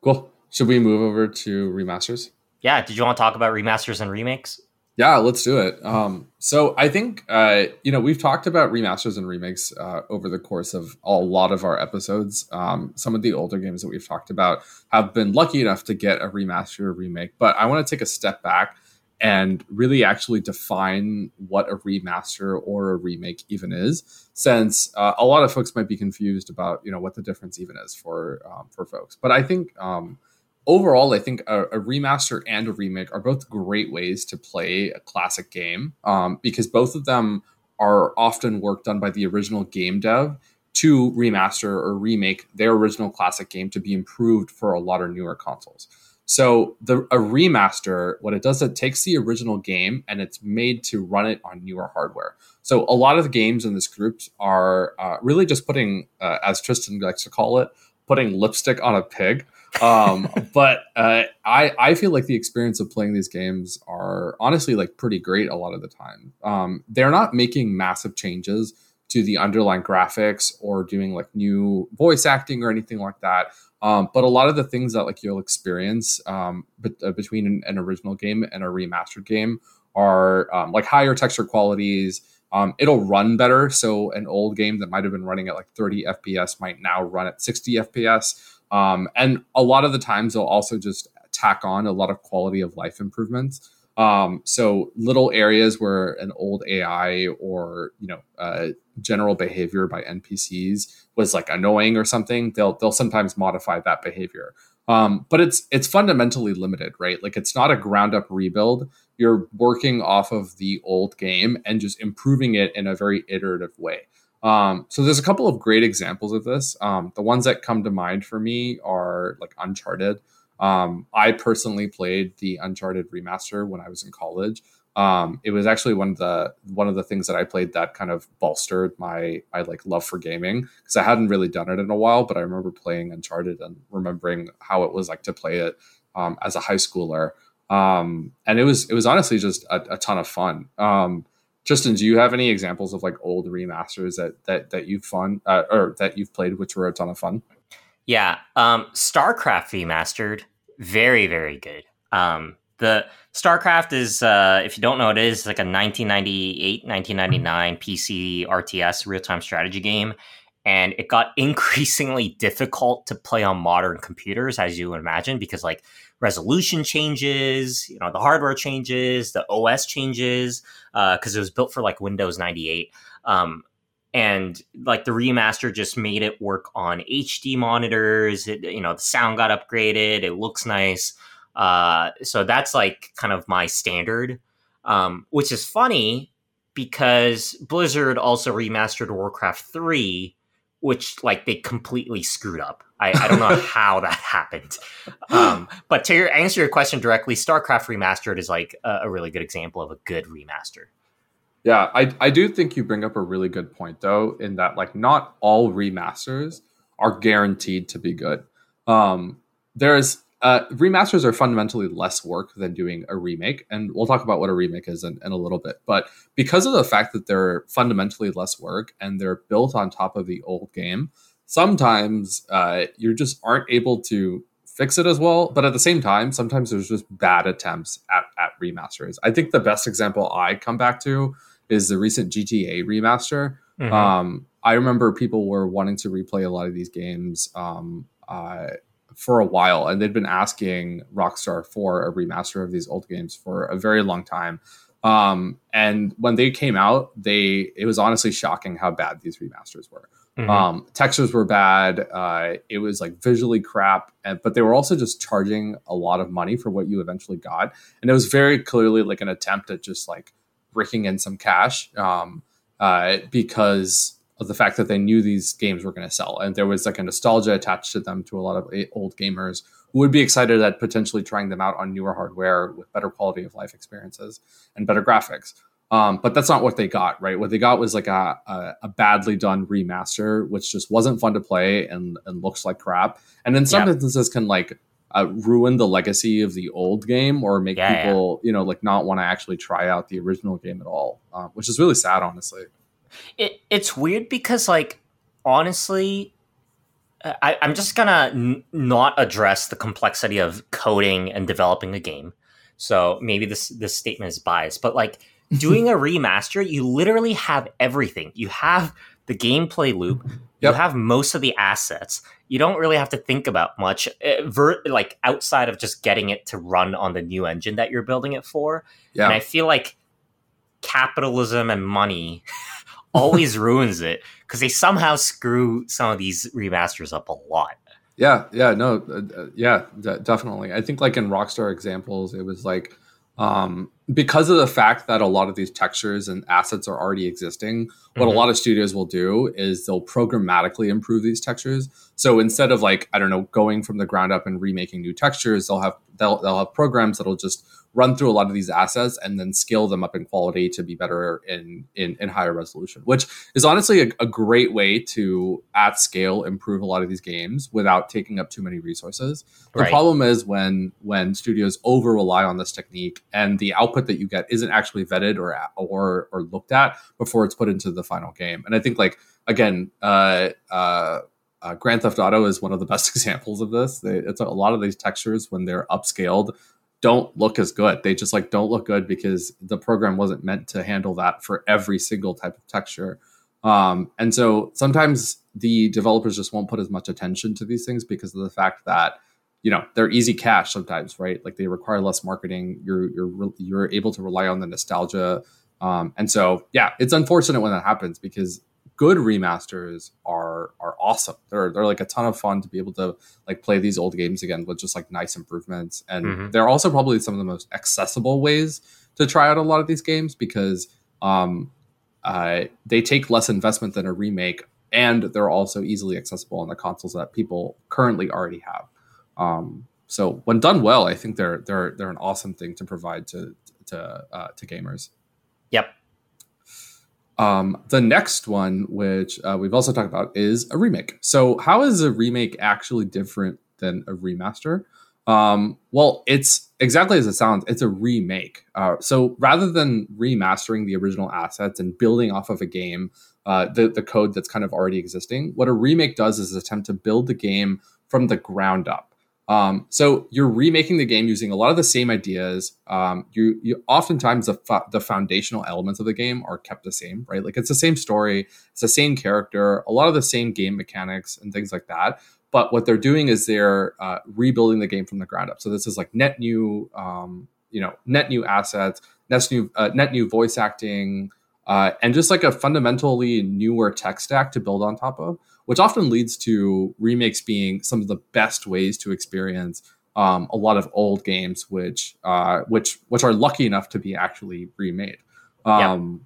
Cool. Should we move over to remasters? Yeah. Did you want to talk about remasters and remakes? Yeah, let's do it. Um, so I think uh, you know we've talked about remasters and remakes uh, over the course of a lot of our episodes. Um, some of the older games that we've talked about have been lucky enough to get a remaster or remake, but I want to take a step back and really actually define what a remaster or a remake even is since uh, a lot of folks might be confused about you know what the difference even is for um, for folks but i think um, overall i think a, a, remaster and a remake are both great ways to play a classic game um, because both of them are often work done by the original game dev to remaster or remake their original classic game to be improved for a lot of newer consoles so the a remaster, what it does, it takes the original game and it's made to run it on newer hardware. So a lot of the games in this group are uh, really just putting, uh, as Tristan likes to call it, putting lipstick on a pig. Um, but uh, I I feel like the experience of playing these games are honestly like pretty great a lot of the time. Um, they're not making massive changes to the underlying graphics or doing like new voice acting or anything like that. Um, but a lot of the things that like you'll experience um, uh, between an, an, original game and a remastered game are um, like higher texture qualities. Um, it'll run better. So an old game that might have been running at like 30 FPS might now run at 60 FPS. Um, and a lot of the times they'll also just tack on a lot of quality of life improvements. Um, so little areas where an old AI or you know uh, general behavior by NPCs was like annoying or something, they'll they'll sometimes modify that behavior. Um, but it's it's fundamentally limited, right? Like it's not a ground up rebuild. You're working off of the old game and just improving it in a very iterative way. Um, so there's a couple of great examples of this. Um, the ones that come to mind for me are like Uncharted. Um, I personally played the Uncharted remaster when I was in college. um, it was actually one of the one of the things that I played that kind of bolstered my my like love for gaming because I hadn't really done it in a while, but I remember playing Uncharted and remembering how it was like to play it um, as a high schooler, um, and it was it was honestly just a, a ton of fun. Tristan, do you have any examples of like old remasters that that that you've fun uh, or that you've played which were a ton of fun? Yeah, um, StarCraft remastered, very very good. Um, the StarCraft is, uh, if you don't know, what it is like a 1998, 1999 PC RTS real time strategy game. And it got increasingly difficult to play on modern computers, as you would imagine, because like resolution changes, you know, the hardware changes, the OS changes, because uh, it was built for like Windows 98. Um, and like the remaster just made it work on HD monitors. It, you know, the sound got upgraded. It looks nice. Uh, so that's like kind of my standard, um, which is funny because Blizzard also remastered Warcraft 3, which like they completely screwed up. I, I don't know how that happened. Um, but to your, answer your question directly, StarCraft Remastered is like a, a really good example of a good remaster. Yeah, I, I do think you bring up a really good point though, in that like not all remasters are guaranteed to be good. Um, there's uh, remasters are fundamentally less work than doing a remake, and we'll talk about what a remake is in, in, a little bit. But because of the fact that they're fundamentally less work and they're built on top of the old game, sometimes uh, you just aren't able to fix it as well. But at the same time, sometimes there's just bad attempts at, at remasters. I think the best example I come back to is the recent GTA remaster. Mm-hmm. Um, I remember people were wanting to replay a lot of these games. Um, uh, for a while, and they'd been asking Rockstar for a remaster of these old games for a very long time. Um, and when they came out, they it was honestly shocking how bad these remasters were. Mm-hmm. Um, textures were bad. Uh, it was like visually crap, and, but they were also just charging a lot of money for what you eventually got, and it was very clearly like an attempt at just like raking in some cash um, uh, because of the fact that they knew these games were going to sell, and there was like a nostalgia attached to them to a lot of old gamers who would be excited at potentially trying them out on newer hardware with better quality of life experiences and better graphics. Um, but that's not what they got, right? What they got was like a, a, a, badly done remaster, which just wasn't fun to play and, and looks like crap. And in some yeah. instances, can like uh, ruin the legacy of the old game or make yeah, people, yeah. you know, like not want to actually try out the original game at all, uh, which is really sad, honestly. It, it's weird because, like, honestly, I, am just gonna n- not address the complexity of coding and developing a game. So maybe this this statement is biased, but like doing a remaster, you literally have everything. You have the gameplay loop. Yep. You have most of the assets. You don't really have to think about much, uh, like outside of just getting it to run on the new engine that you're building it for. Yeah. And I feel like capitalism and money always ruins it because they somehow screw some of these remasters up a lot. Yeah, yeah, no, uh, uh yeah, d- definitely. I think like in Rockstar examples, it was like um, because of the fact that a lot of these textures and assets are already existing, what mm-hmm. a lot of studios will do is they'll programmatically improve these textures. So instead of like I don't know going from the ground up and remaking new textures, they'll have they'll they'll have programs that'll just run through a lot of these assets and then scale them up in quality to be better in in, in higher resolution which is honestly a, a, great way to at scale improve a lot of these games without taking up too many resources the right. problem is when when studios over rely on this technique and the output that you get isn't actually vetted or or or looked at before it's put into the final game and i think like again uh uh uh, Grand Theft Auto is one of the best examples of this. They, it's a, a lot of these textures when they're upscaled don't look as good. They just like don't look good because the program wasn't meant to handle that for every single type of texture. Um, and so sometimes the developers just won't put as much attention to these things because of the fact that you know they're easy cash sometimes, right? Like they require less marketing. You're you're you're able to rely on the nostalgia. Um, and so yeah, it's unfortunate when that happens because good remasters are are awesome. They're they're like a ton of fun to be able to like play these old games again with just like nice improvements. And mm-hmm. they're also probably some of the most accessible ways to try out a lot of these games because um, uh, they take less investment than a remake, and they're also easily accessible on the consoles that people currently already have. Um, so when done well, I think they're they're they're an awesome thing to provide to to uh, to gamers. Yep. Um, the next one, which uh, we've also talked about, is a remake. So, how is a remake actually different than a remaster? Um, well, it's exactly as it sounds. It's a remake. Uh, so, rather than remastering the original assets and building off of a game, uh, the the code that's kind of already existing, what a remake does is attempt to build the game from the ground up. Um, so you're remaking the game using a lot of the same ideas. Um, you, you oftentimes the fo- the foundational elements of the game are kept the same, right? Like it's the same story, it's the same character, a lot of the same game mechanics and things like that. But what they're doing is they're uh, rebuilding the game from the ground up. So this is like net new, um, you know, net new assets, net new, uh, net new voice acting, uh, and just like a fundamentally newer tech stack to build on top of which often leads to remakes being some of the best ways to experience um, a lot of old games, which uh, which which are lucky enough to be actually remade. Um,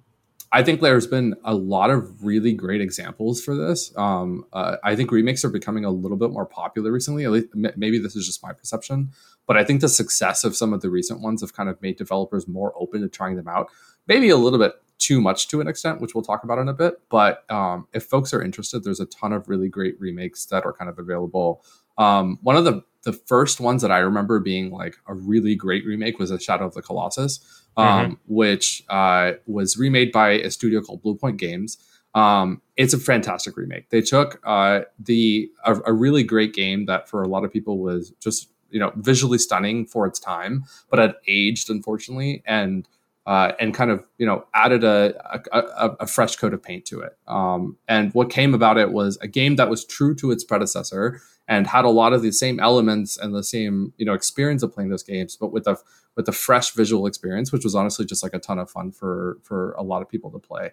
I think there's been a lot of really great examples for this. Um, uh, I think remakes are becoming a little bit more popular recently. At least, maybe this is just my perception, but I think the success of some of the recent ones have kind of made developers more open to trying them out. Maybe a little bit too much to an extent, which we'll talk about in a bit. But um, if folks are interested, there's a ton of really great remakes that are kind of available. Um, one of the the first ones that I remember being like a really great remake was a Shadow of the Colossus, um, mm-hmm. which uh, was remade by a studio called Bluepoint Games. Um, it's a fantastic remake. They took uh, the a, a, really great game that for a lot of people was just you know visually stunning for its time, but had aged unfortunately, and uh, and kind of you know added a, a, a, fresh coat of paint to it. Um, and what came about it was a game that was true to its predecessor and had a lot of the same elements and the same you know experience of playing those games, but with a with a fresh visual experience, which was honestly just like a ton of fun for for a lot of people to play.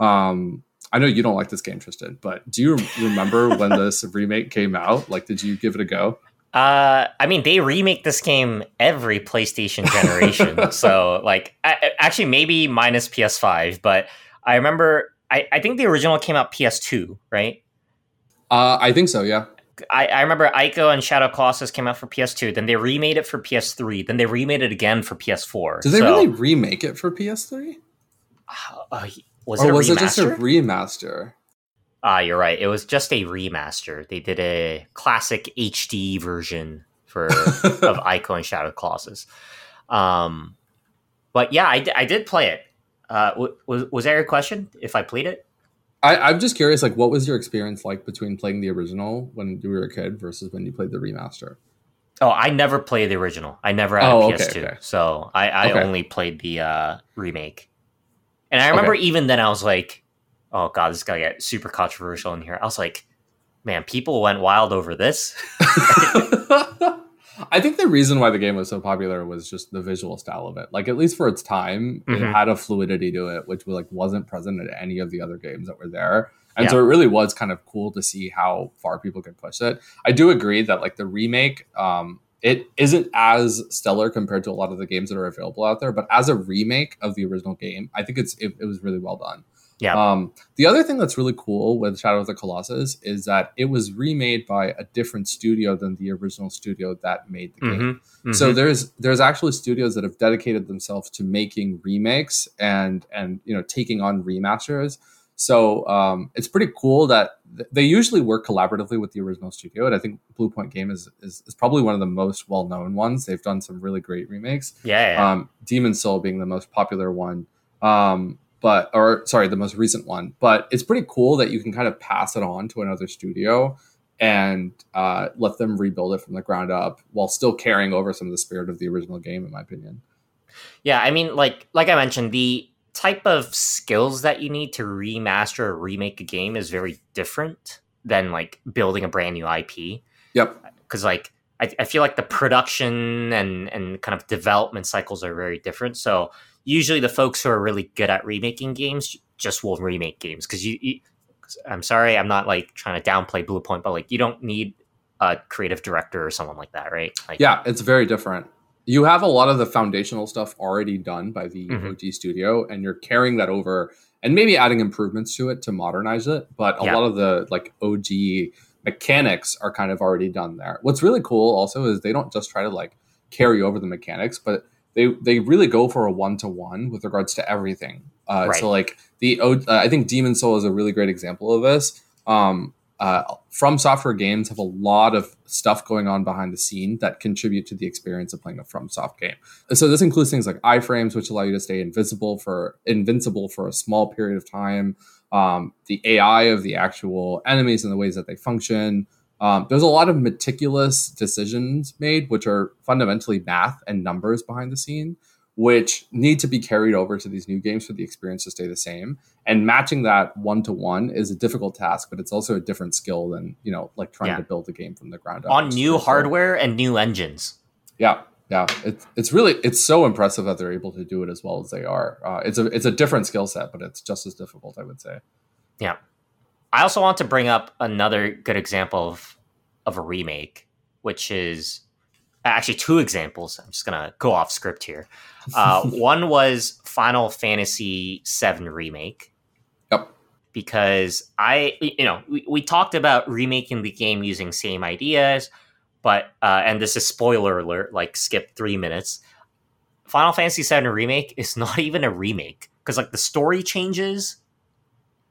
Um, I know you don't like this game, Tristan, but do you remember when this remake came out? Like, did you give it a go? Uh, I mean, they remake this game every PlayStation generation. so, like, I, actually, maybe minus PS5, but I remember, I, I think the original came out PS2, right? Uh, I think so, yeah. I, I remember Ico and Shadow Colossus came out for PS2. Then they remade it for PS3. Then they remade it again for PS4. Did they so, really remake it for PS3? Uh, was or it was it just a remaster? Ah, uh, you're right. It was just a remaster. They did a classic HD version for of Ico and Shadow Colossus. Um, but yeah, I, I did play it. Uh, was was that your question? If I played it? I, am just curious. Like, what was your experience like between playing the original when you were a kid versus when you played the remaster? Oh, I never played the original. I never had oh, a PS2, okay, okay. so I, I okay. only played the uh, remake. And I remember even then, I was like, oh god, this is gonna get super controversial in here. I was like, man, people went wild over this. I think the reason why the game was so popular was just the visual style of it. Like at least for its time, mm-hmm. it had a fluidity to it, which like wasn't present in any of the other games that were there. And yeah. so it really was kind of cool to see how far people could push it. I do agree that like the remake, um, it isn't as stellar compared to a lot of the games that are available out there, but as a remake of the original game, I think it's it, it was really well done. Yeah. Um, the other thing that's really cool with Shadow of the Colossus is that it was remade by a different studio than the original studio that made the game. Mm-hmm. Mm-hmm. So there's there's actually studios that have dedicated themselves to making remakes and and you know taking on remasters. So um, it's pretty cool that th- they usually work collaboratively with the original studio, and I think Bluepoint Game is, is, is probably one of the most well known ones. They've done some really great remakes. Yeah. yeah. Um, Demon Soul being the most popular one. Um, but or sorry, the most recent one. But it's pretty cool that you can kind of pass it on to another studio and uh, let them rebuild it from the ground up while still carrying over some of the spirit of the original game, in my opinion. Yeah, I mean, like like I mentioned, the type of skills that you need to remaster or remake a game is very different than like building a brand new IP. Yep. Because like I, I feel like the production and and kind of development cycles are very different. So usually the folks who are really good at remaking games just will remake games because you, you, I'm sorry, I'm not like trying to downplay Bluepoint, but like you don't need a creative director or someone like that, right? Like, yeah, it's very different. You have a lot of the foundational stuff already done by the mm-hmm. OG studio, and you're carrying that over and maybe adding improvements to it to modernize it. But a yeah. lot of the like OG mechanics are kind of already done there. What's really cool also is they don't just try to like carry over the mechanics, but they they really go for a one to one with regards to everything. Uh, Right. So like the uh, I think Demon Soul is a really great example of this. Um, uh, From Software games have a lot of stuff going on behind the scene that contribute to the experience of playing a From Soft game. So this includes things like iframes, which allow you to stay invisible for invincible for a small period of time. Um, the AI of the actual enemies and the ways that they function. Um, there's a lot of meticulous decisions made, which are fundamentally math and numbers behind the scene, which need to be carried over to these new games for the experience to stay the same. And matching that one to one is a difficult task, but it's also a different skill than you know, like trying Yeah. to build a game from the ground up on new hardware and new engines. Yeah, yeah, it's it's really it's so impressive that they're able to do it as well as they are. Uh, it's a it's a different skill set, but it's just as difficult, I would say. Yeah, I also want to bring up another good example of of a remake, which is actually two examples. I'm just gonna go off script here. Uh, one was Final Fantasy VII remake. Yep. Because I, you know, we, we talked about remaking the game using same ideas, but uh, and this is spoiler alert, like skip three minutes. Final Fantasy VII remake is not even a remake because like the story changes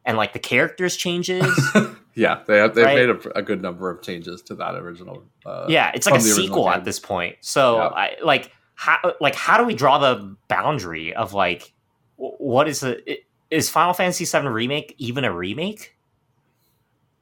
and like the characters changes. Yeah, they have they've Right. made a, a good number of changes to that original. Uh, yeah, it's like a the sequel game. at this point. So Yeah. I like how like how do we draw the boundary of like what is i- is Final Fantasy VII remake even a remake?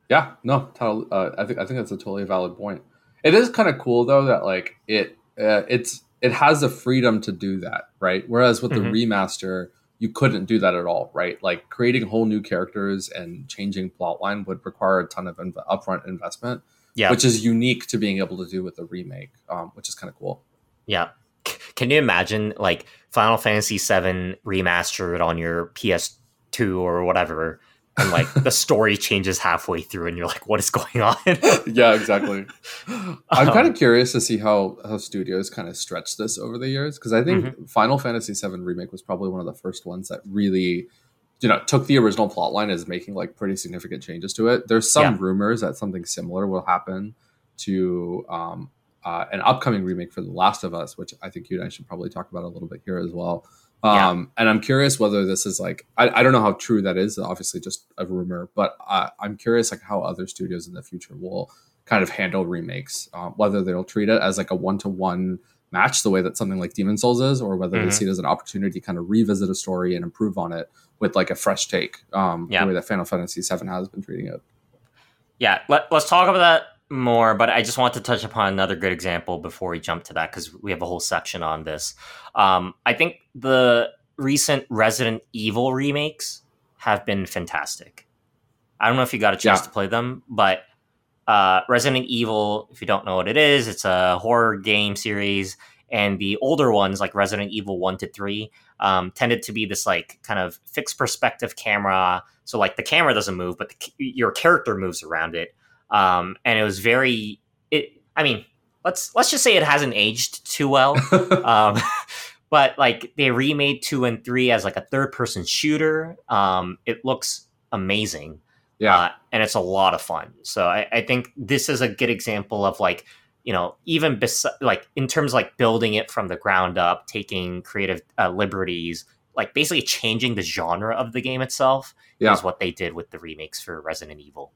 Yeah, no, totally, uh, I think I think that's a totally valid point. It is kind of cool though that like it uh, it's it has the freedom to do that, right? Whereas with Mhm. the remaster, you couldn't do that at all, right? Like creating whole new characters and changing plotline would require a ton of inv- upfront investment, Yeah, which is unique to being able to do with a remake, um, which is kind of cool. yeah. C- Can you imagine like Final Fantasy VII remastered on your PS2 or whatever, and like the story changes halfway through, and you're like, what is going on? yeah, exactly. I'm Um, kind of curious to see how how studios kind of stretch this over the years because I think Mm-hmm. Final Fantasy VII remake was probably one of the first ones that really, you know, took the original plotline as making like pretty significant changes to it. There's some Yeah. rumors that something similar will happen to um, uh, an upcoming remake for The Last of Us, which I think you and I should probably talk about a little bit here as well. Yeah. Um, and I'm curious whether this is like I, I don't know how true that is. Obviously, just a rumor, but uh, I'm curious like how other studios in the future will kind of handle remakes. Um, whether they'll treat it as like a one to one match, the way that something like Demon's Souls is, or whether Mhm. they see it as an opportunity to kind of revisit a story and improve on it with like a fresh take. Um, Yeah. the way that Final Fantasy VII has been treating it. Yeah, let, let's talk about that more, but I just want to touch upon another good example before we jump to that because we have a whole section on this. Um, I think the recent Resident Evil remakes have been fantastic. I don't know if you got a chance Yeah. to play them, but uh, Resident Evil, if you don't know what it is, it's a horror game series, and the older ones, like Resident Evil 1 to 3, um, tended to be this like kind of fixed perspective camera. So like the camera doesn't move, but the, your character moves around it. Um, and it was very. It. I mean, let's let's just say it hasn't aged too well. um, but like they remade two and three as like a third person shooter. Um, it looks amazing. yeah, Uh, and it's a lot of fun. So I, I think this is a good example of like, you know, even bes- like in terms of like building it from the ground up, taking creative uh, liberties, like basically changing the genre of the game itself yeah, is what they did with the remakes for Resident Evil.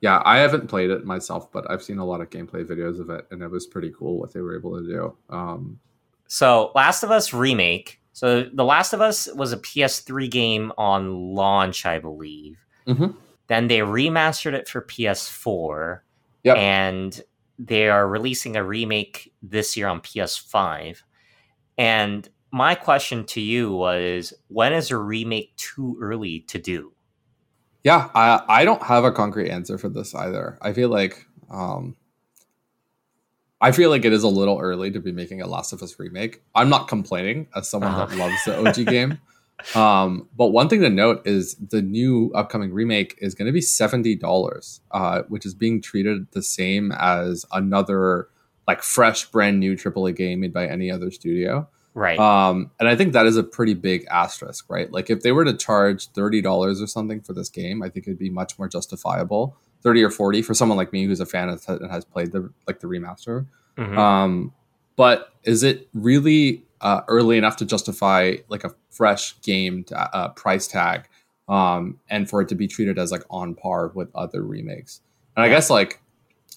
Yeah. I haven't played it myself, but I've seen a lot of gameplay videos of it, and it was pretty cool what they were able to do. Um, So Last of Us remake. So The Last of Us was a PS3 game on launch, I believe. Mhm. Then they remastered it for PS4. Yep. And they are releasing a remake this year on PS5. And my question to you was when is a remake too early to do? Yeah, I I don't have a concrete answer for this either. I feel like um I feel like it is a little early to be making a Last of Us remake. I'm not complaining as someone that Uh-huh. loves the OG game. Um, but one thing to note is the new upcoming remake is going to be seventy dollars, uh, which is being treated the same as another like fresh, brand new AAA game made by any other studio. Right. Um, and I think that is a pretty big asterisk, right? Like if they were to charge thirty dollars or something for this game, I think it'd be much more justifiable. Thirty or forty for someone like me who's a fan of and has played the like the remaster. Mhm. Um, but is it really uh, early enough to justify like a fresh game uh, price tag, um, and for it to be treated as like on par with other remakes. And I guess like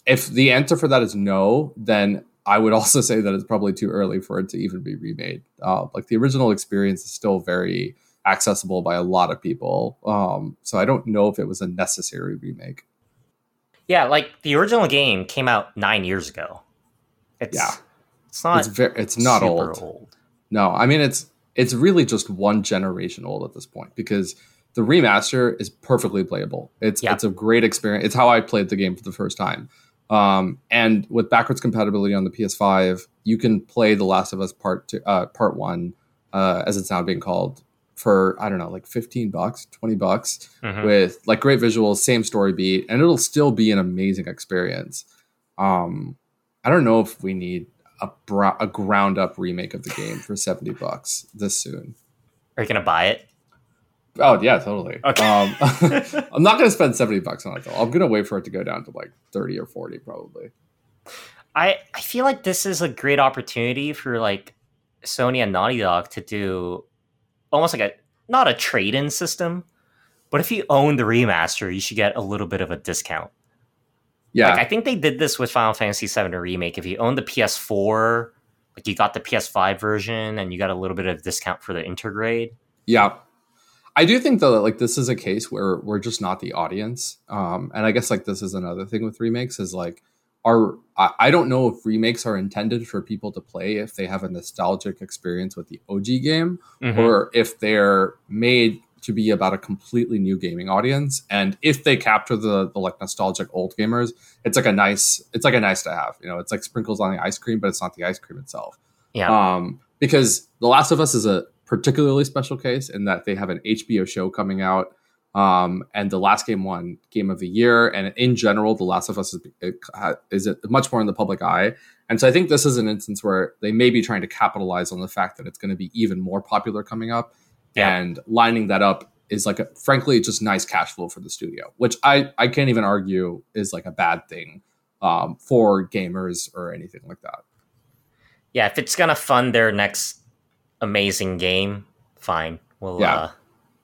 if the answer for that is no, then I would also say that it's probably too early for it to even be remade. Uh, like the original experience is still very accessible by a lot of people. Um, so I don't know if it was a necessary remake. Yeah, like the original game came out nine years ago. It's, yeah, it's not. It's very. It's not old. old. No, I mean it's it's really just one generation old at this point because the remaster is perfectly playable. It's it's a great experience. It's how I played the game for the first time. Um, and with backwards compatibility on the PS5, you can play The Last of Us Part Two, uh, Part One, uh, as it's now being called, for I don't know, like 15 bucks, 20 bucks mm-hmm. with like great visuals, same story beat, and it'll still be an amazing experience. Um I don't know if we need a bra- a ground up remake of the game for 70 bucks this soon. Are you to buy it? Oh yeah, totally. Okay. Um, I'm not going to spend 70 bucks on it though. I'm going to wait for it to go down to like 30 or 40 probably. I I feel like this is a great opportunity for like Sony and Naughty Dog to do almost like a not a trade-in system, but if you own the remaster, you should get a little bit of a discount. Yeah, like, I think they did this with Final Fantasy VII remake. If you own the PS4, like you got the PS5 version, and you got a little bit of discount for the intergrade. Yeah, I do think though that like this is a case where we're just not the audience, um, and I guess like this is another thing with remakes is like are I, don't know if remakes are intended for people to play if they have a nostalgic experience with the OG game mm-hmm. or if they're made to be about a completely new gaming audience. And if they capture the, the like nostalgic old gamers it's like a nice it's like a nice to have you know? It's like sprinkles on the ice cream but it's not the ice cream itself. Yeah. Um because the last of us is a particularly special case in that they have an hbo show coming out um, and the last game won game of the year. And in general, The Last of Us is, is much more in the public eye. And so I think this is an instance where they may be trying to capitalize on the fact that it's going to be even more popular coming up. Yeah. And lining that up is like, a, frankly, just nice cash flow for the studio, which I, I can't even argue is like a bad thing um, for gamers or anything like that. Yeah, if it's going to fund their next amazing game, fine. We'll, yeah. uh,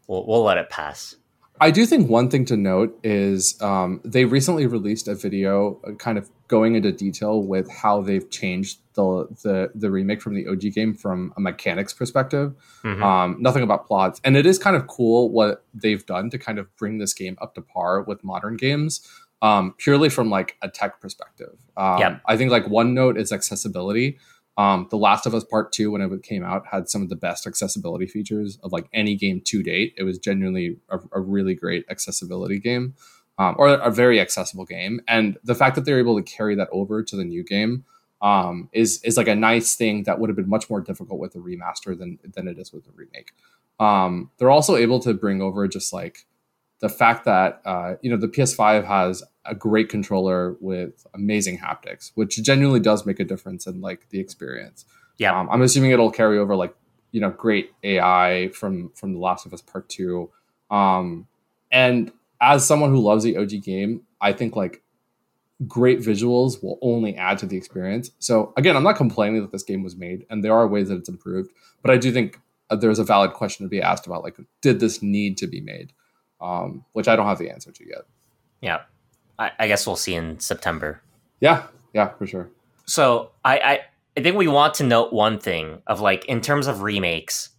we'll, we'll let it pass. I do think one thing to note is um, they recently released a video uh, kind of going into detail with how they've changed the the, the remake from the OG game from a mechanics perspective. Mm-hmm. Um, nothing about plots, and it is kind of cool what they've done to kind of bring this game up to par with modern games. Um, purely from like a tech perspective. Um, yep. I think like one note is accessibility. Um, the Last of Us Part Two, when it came out, had some of the best accessibility features of like any game to date. It was genuinely a, a really great accessibility game, um, or a very accessible game. And the fact that they're able to carry that over to the new game um, is is like a nice thing that would have been much more difficult with a remaster than than it is with a remake. Um, they're also able to bring over just like the fact that uh, you know the PS5 has a great controller with amazing haptics, which genuinely does make a difference in like the experience. Yeah, um, I'm assuming it'll carry over like you know great AI from from The Last of Us Part Two. Um, and as someone who loves the OG game, I think like great visuals will only add to the experience. So again, I'm not complaining that this game was made, and there are ways that it's improved, but I do think uh, there's a valid question to be asked about like, did this need to be made? Um, which I don't have the answer to yet. Yeah. I, I guess we'll see in September. Yeah, yeah, for sure. So I, I I think we want to note one thing of like in terms of remakes,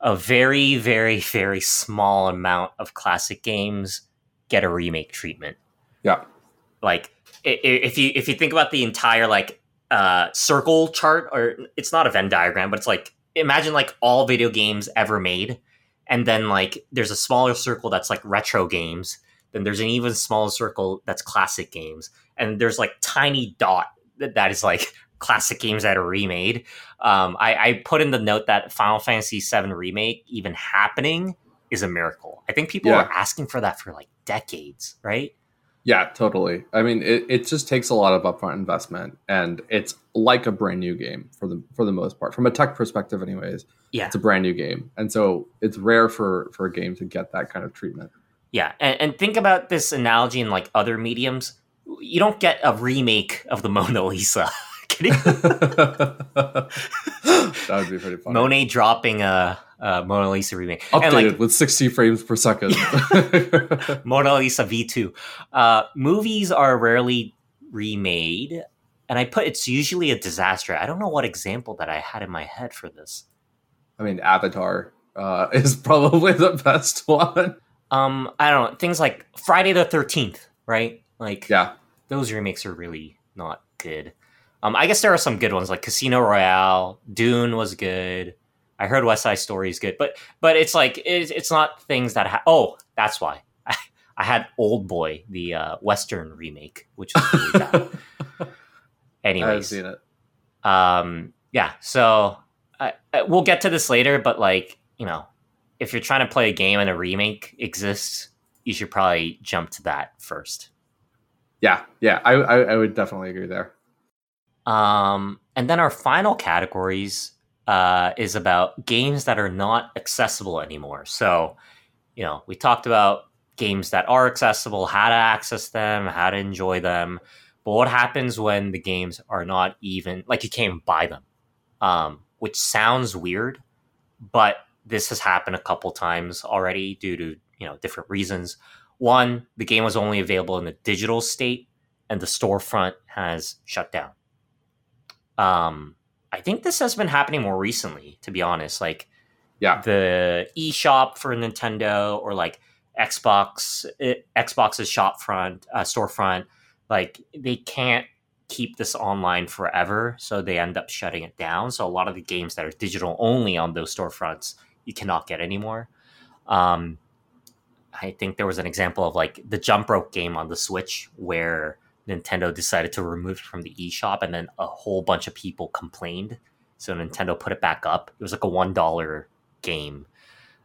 a very, very, very small amount of classic games get a remake treatment. Yeah. Like if you if you think about the entire like uh circle chart or it's not a Venn diagram, but it's like imagine like all video games ever made and then like there's a smaller circle that's like retro games then there's an even smaller circle that's classic games, and there's like tiny dot that, that is like classic games that are remade. Um, I, I put in the note that Final Fantasy VII remake even happening is a miracle. I think people yeah. are asking for that for like decades, right? Yeah, totally. I mean, it, it just takes a lot of upfront investment, and it's like a brand new game for the for the most part, from a tech perspective, anyways. Yeah, it's a brand new game, and so it's rare for for a game to get that kind of treatment. Yeah, and, and think about this analogy in like other mediums. You don't get a remake of the Mona Lisa. that would be pretty funny. Monet dropping a, a Mona Lisa remake. Updated and like with 60 frames per second. Mona Lisa V2. Uh, movies are rarely remade, and I put it's usually a disaster. I don't know what example that I had in my head for this. I mean, Avatar uh, is probably the best one. Um, I don't know things like Friday the Thirteenth, right? Like, Yeah. those remakes are really not good. Um, I guess there are some good ones like Casino Royale, Dune was good. I heard West Side Story is good, but but it's like it's, it's not things that. Ha- oh, that's why I, I had Old Boy, the uh, Western remake, which was really bad. I've Anyways, seen it. um, yeah. So I, I- we'll get to this later, but like you know, if you're trying to play a game and a remake exists, you should probably jump to that first. Yeah, yeah, I, I, I would definitely agree there. Um, and then our final categories uh, is about games that are not accessible anymore. So, you know, we talked about games that are accessible, how to access them, how to enjoy them. But what happens when the games are not even like you can't even buy them? Um, which sounds weird, but this has happened a couple times already due to you know different reasons. One, the game was only available in the digital state, and the storefront has shut down. Um, I think this has been happening more recently, to be honest. Like Yeah. the eShop for Nintendo or like Xbox, eh, Xbox's shop front, uh, storefront, like they can't keep this online forever, so they end up shutting it down. So a lot of the games that are digital only on those storefronts, you cannot get anymore. Um, I think there was an example of like the jump rope game on the Switch where Nintendo decided to remove it from the eShop and then a whole bunch of people complained. So Nintendo put it back up. It was like a one dollar game.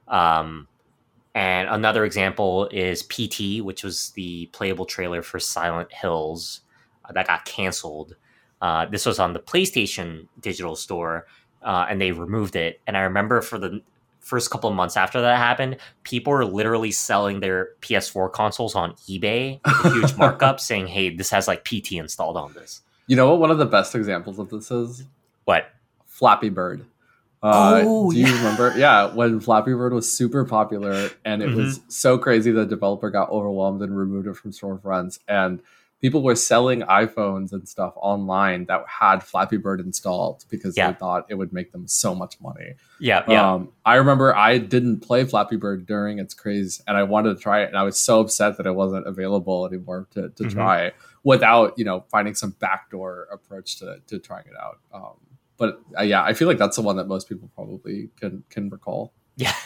Um, and another example is PT, which was the playable trailer for Silent Hills uh, that got canceled. Uh, this was on the PlayStation digital store, uh, and they removed it. And I remember for the first couple of months after that happened, people were literally selling their PS4 consoles on eBay with a huge markup, saying, "Hey, this has like PT installed on this." You know what? One of the best examples of this is What? Flappy Bird. Uh, Oh, do you yeah. remember? Yeah, when Flappy Bird was super popular and it was Mm-hmm. so crazy, the developer got overwhelmed and removed it from storefronts. And people were selling iPhones and stuff online that had Flappy Bird installed because Yeah. they thought it would make them so much money. Yeah, yeah. Um, I remember I didn't play Flappy Bird during its craze, and I wanted to try it, and I was so upset that it wasn't available anymore to, to Mhm. try without you know finding some backdoor approach to to trying it out. Um, but uh, yeah, I feel like that's the one that most people probably can can recall. Yeah.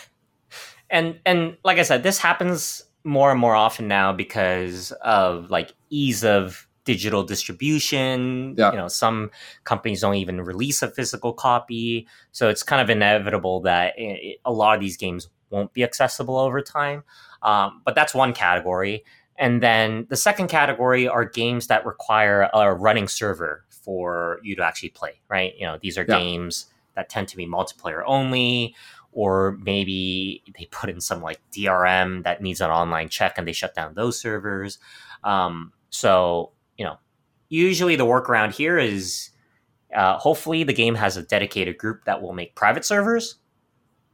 And and like I said, this happens more and more often now because of like ease of digital distribution. Yeah. You know, some companies don't even release a physical copy, so it's kind of inevitable that a lot of these games won't be accessible over time. Um, but that's one category. And then the second category are games that require a running server for you to actually play, right? You know, these are Yeah. games that tend to be multiplayer only, or maybe they put in some like DRM that needs an online check and they shut down those servers. Um, so, you know, usually the workaround here is uh, hopefully the game has a dedicated group that will make private servers.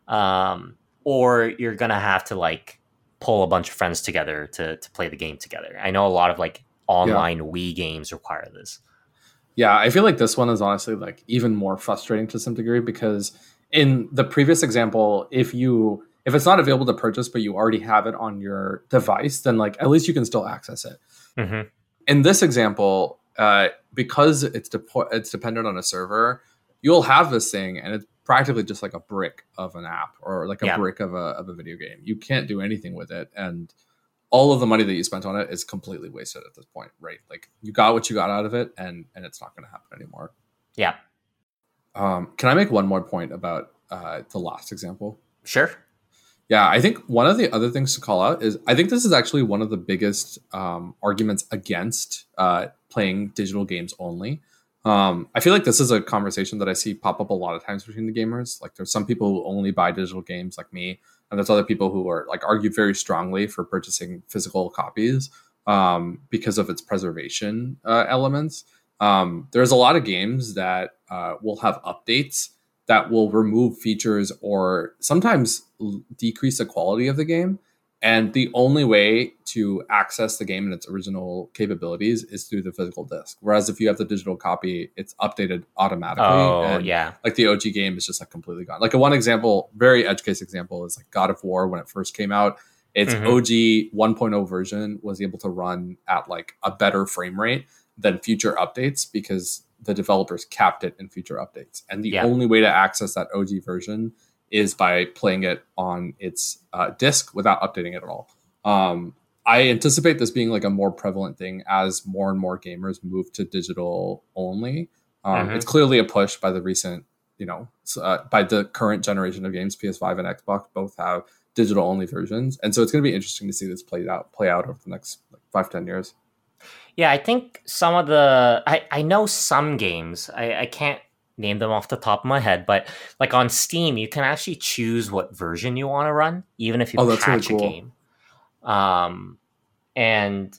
Um, or you're going to have to like pull a bunch of friends together to, to play the game together. I know a lot of like online Wii games require this. Yeah, I feel like this one is honestly like even more frustrating to some degree because in the previous example, if you if it's not available to purchase but you already have it on your device, then like at least you can still access it. Mm-hmm. in this example, uh, because it's depo- it's dependent on a server, you'll have this thing, and it's practically just like a brick of an app or like a Yeah. brick of a of a video game. You can't do anything with it, and all of the money that you spent on it is completely wasted at this point, right? Like you got what you got out of it, and and it's not going to happen anymore. Yeah, Um, can I make one more point about uh, the last example? sure. Yeah, I think one of the other things to call out is I think this is actually one of the biggest um, arguments against uh, playing digital games only. Um, I feel like this is a conversation that I see pop up a lot of times between the gamers. Like, there's some people who only buy digital games, like me, and there's other people who are like argue very strongly for purchasing physical copies um, because of its preservation uh, elements. Um, there's a lot of games that uh, will have updates that will remove features or sometimes decrease the quality of the game and the only way to access the game and its original capabilities is through the physical disc. Whereas if you have the digital copy, it's updated automatically. Oh, and yeah. Like the OG game is just like completely gone. Like a one example, very edge case example is like God of War when it first came out. Its mm-hmm. OG 1.0 version was able to run at like a better frame rate than future updates because the developers capped it in future updates. And the yeah. only way to access that OG version is by playing it on its uh, disc without updating it at all. Um, I anticipate this being like a more prevalent thing as more and more gamers move to digital only. Um, mm-hmm. It's clearly a push by the recent, you know, uh, by the current generation of games, PS5 and Xbox both have digital only versions, and so it's going to be interesting to see this played out play out over the next like, five ten years. Yeah, I think some of the I, I know some games I, I can't name them off the top of my head, but like on Steam, you can actually choose what version you want to run, even if you oh, patch really cool. a game. Um, and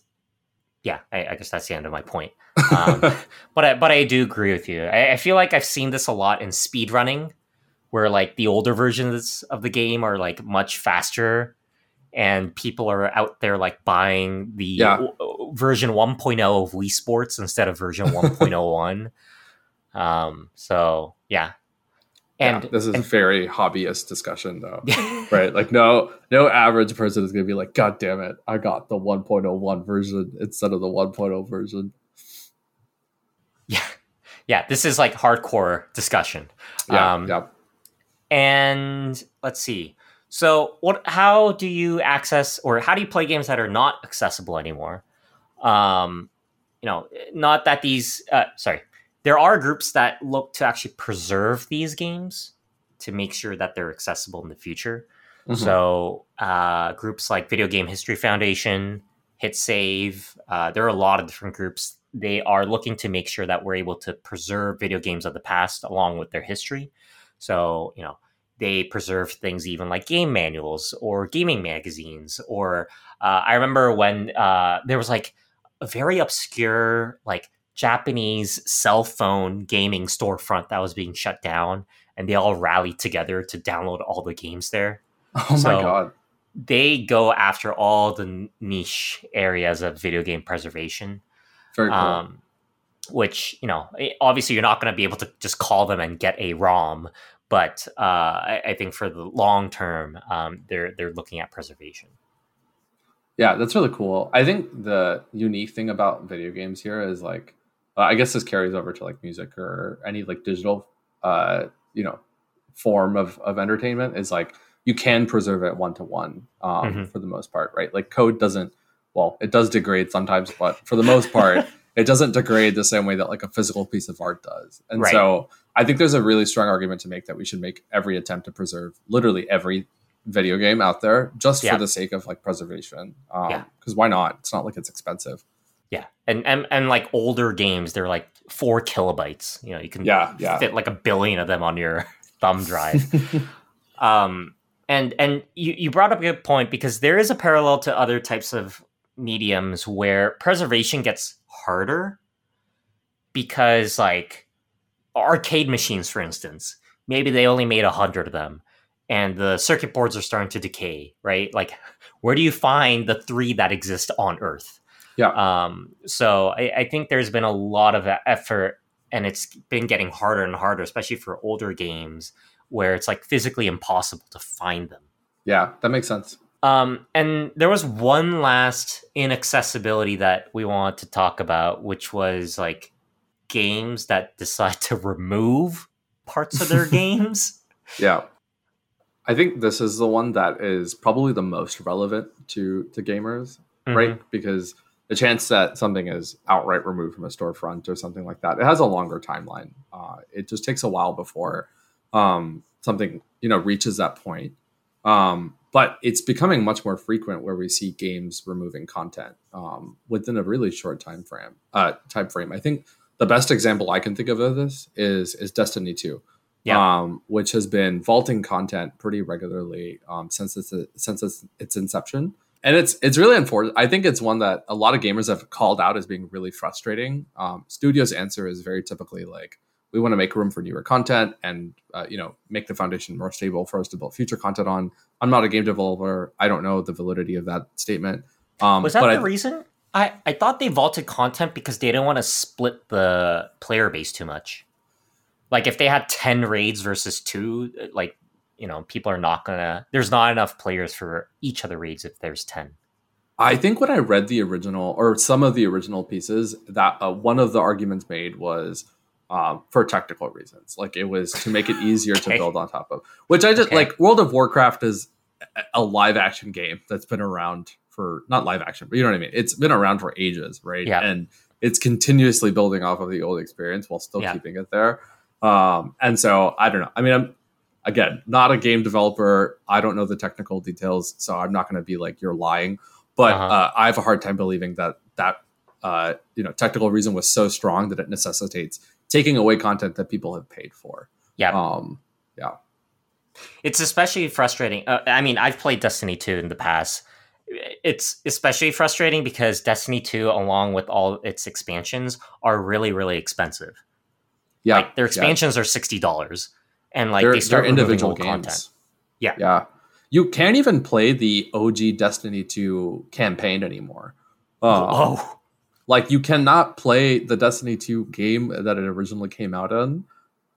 yeah, I, I, guess that's the end of my point. Um, but I, but I do agree with you. I, I, feel like I've seen this a lot in speedrunning, where like the older versions of the game are like much faster, and people are out there like buying the yeah. Version 1.0 of Wii Sports instead of version 1.01. Um, so yeah. And yeah, this is and, very hobbyist discussion though. right? Like no no average person is gonna be like, God damn it, I got the 1.01 version instead of the 1.0 version. Yeah. Yeah, this is like hardcore discussion. Yeah, um, yeah. And let's see. So, what? How do you access, or how do you play games that are not accessible anymore? Um, you know, not that these. Uh, sorry, there are groups that look to actually preserve these games to make sure that they're accessible in the future. Mm-hmm. So uh, groups like Video Game History Foundation, Hit Save, uh, there are a lot of different groups. They are looking to make sure that we're able to preserve video games of the past along with their history. So you know they preserve things even like game manuals or gaming magazines. Or uh, I remember when uh, there was like a very obscure like Japanese cell phone gaming storefront that was being shut down, and they all rallied together to download all the games there. Oh so my god! They go after all the niche areas of video game preservation. Very cool. Um, which you know, eh, obviously, you're not going to be able to just call them and get a ROM, but uh, I, I, think for the long term, um, they're they're looking at preservation. Yeah, that's really cool. I think the unique thing about video games here is like uh, I guess this carries over to like music or any like digital, uh, you know, form of of entertainment. Is like you can preserve it one to one for the most part, right? Like code doesn't. Well, it does degrade sometimes, but for the most part, it doesn't degrade the same way that like a physical piece of art does. And right. so, I think there's a really strong argument to make that we should make every attempt to preserve literally every video game out there just yeah. for the sake of like preservation. Um, yeah. Because why not? It's not like it's expensive. Yeah, and and and like older games, they're like four kilobytes. You know, you can yeah, yeah. fit like a billion of them on your thumb drive. um, and and you you brought up a good point because there is a parallel to other types of mediums where preservation gets harder because like arcade machines, for instance, maybe they only made a hundred of them and the circuit boards are starting to decay, right? Like, where do you find the three that exist on Earth? Yeah. Um, so I, I think there's been a lot of effort and it's been getting harder and harder, especially for older games where it's like physically impossible to find them. Yeah, that makes sense. Um, and there was one last inaccessibility that we wanted to talk about, which was like games that decide to remove parts of their games. Yeah. I think this is the one that is probably the most relevant to to gamers, mm-hmm. right? Because the chance that something is outright removed from a storefront or something like that, it has a longer timeline. Uh, it just takes a while before um, something you know reaches that point. Um, but it's becoming much more frequent where we see games removing content um, within a really short time frame. Uh, time frame. I think the best example I can think of of this is is Destiny Two, yeah. um, which has been vaulting content pretty regularly um, since its since its, its inception and it's it's really unfortunate. I think it's one that a lot of gamers have called out as being really frustrating. Um, studios' answer is very typically like, we want to make room for newer content and uh, you know make the foundation more stable for us to build future content on. I'm not a game developer. I don't know the validity of that statement. Um, Was that the I, reason? I, I thought they vaulted content because they didn't want to split the player base too much. Like if they had ten raids versus two, like you know, people are not gonna. There's not enough players for each of the raids if there's ten. I think when I read the original or some of the original pieces, that uh, one of the arguments made was um, for technical reasons. Like it was to make it easier okay. to build on top of. Which I just okay. like. World of Warcraft is a live action game that's been around for not live action, but you know what I mean. It's been around for ages, right? Yeah. And it's continuously building off of the old experience while still yeah. keeping it there. Um, and so I don't know. I mean, I'm again not a game developer. I don't know the technical details, so I'm not going to be like you're lying. But uh-huh. uh, I have a hard time believing that that uh, you know technical reason was so strong that it necessitates taking away content that people have paid for. Yeah. Um, yeah. It's especially frustrating. Uh, I mean, I've played Destiny 2 in the past. It's especially frustrating because Destiny 2, along with all its expansions, are really, really expensive. Yeah. Like, their expansions yeah. are $60. And like they're, they start individual games. content. Yeah. Yeah. You can't even play the OG Destiny 2 campaign anymore. Uh, oh like you cannot play the Destiny 2 game that it originally came out in.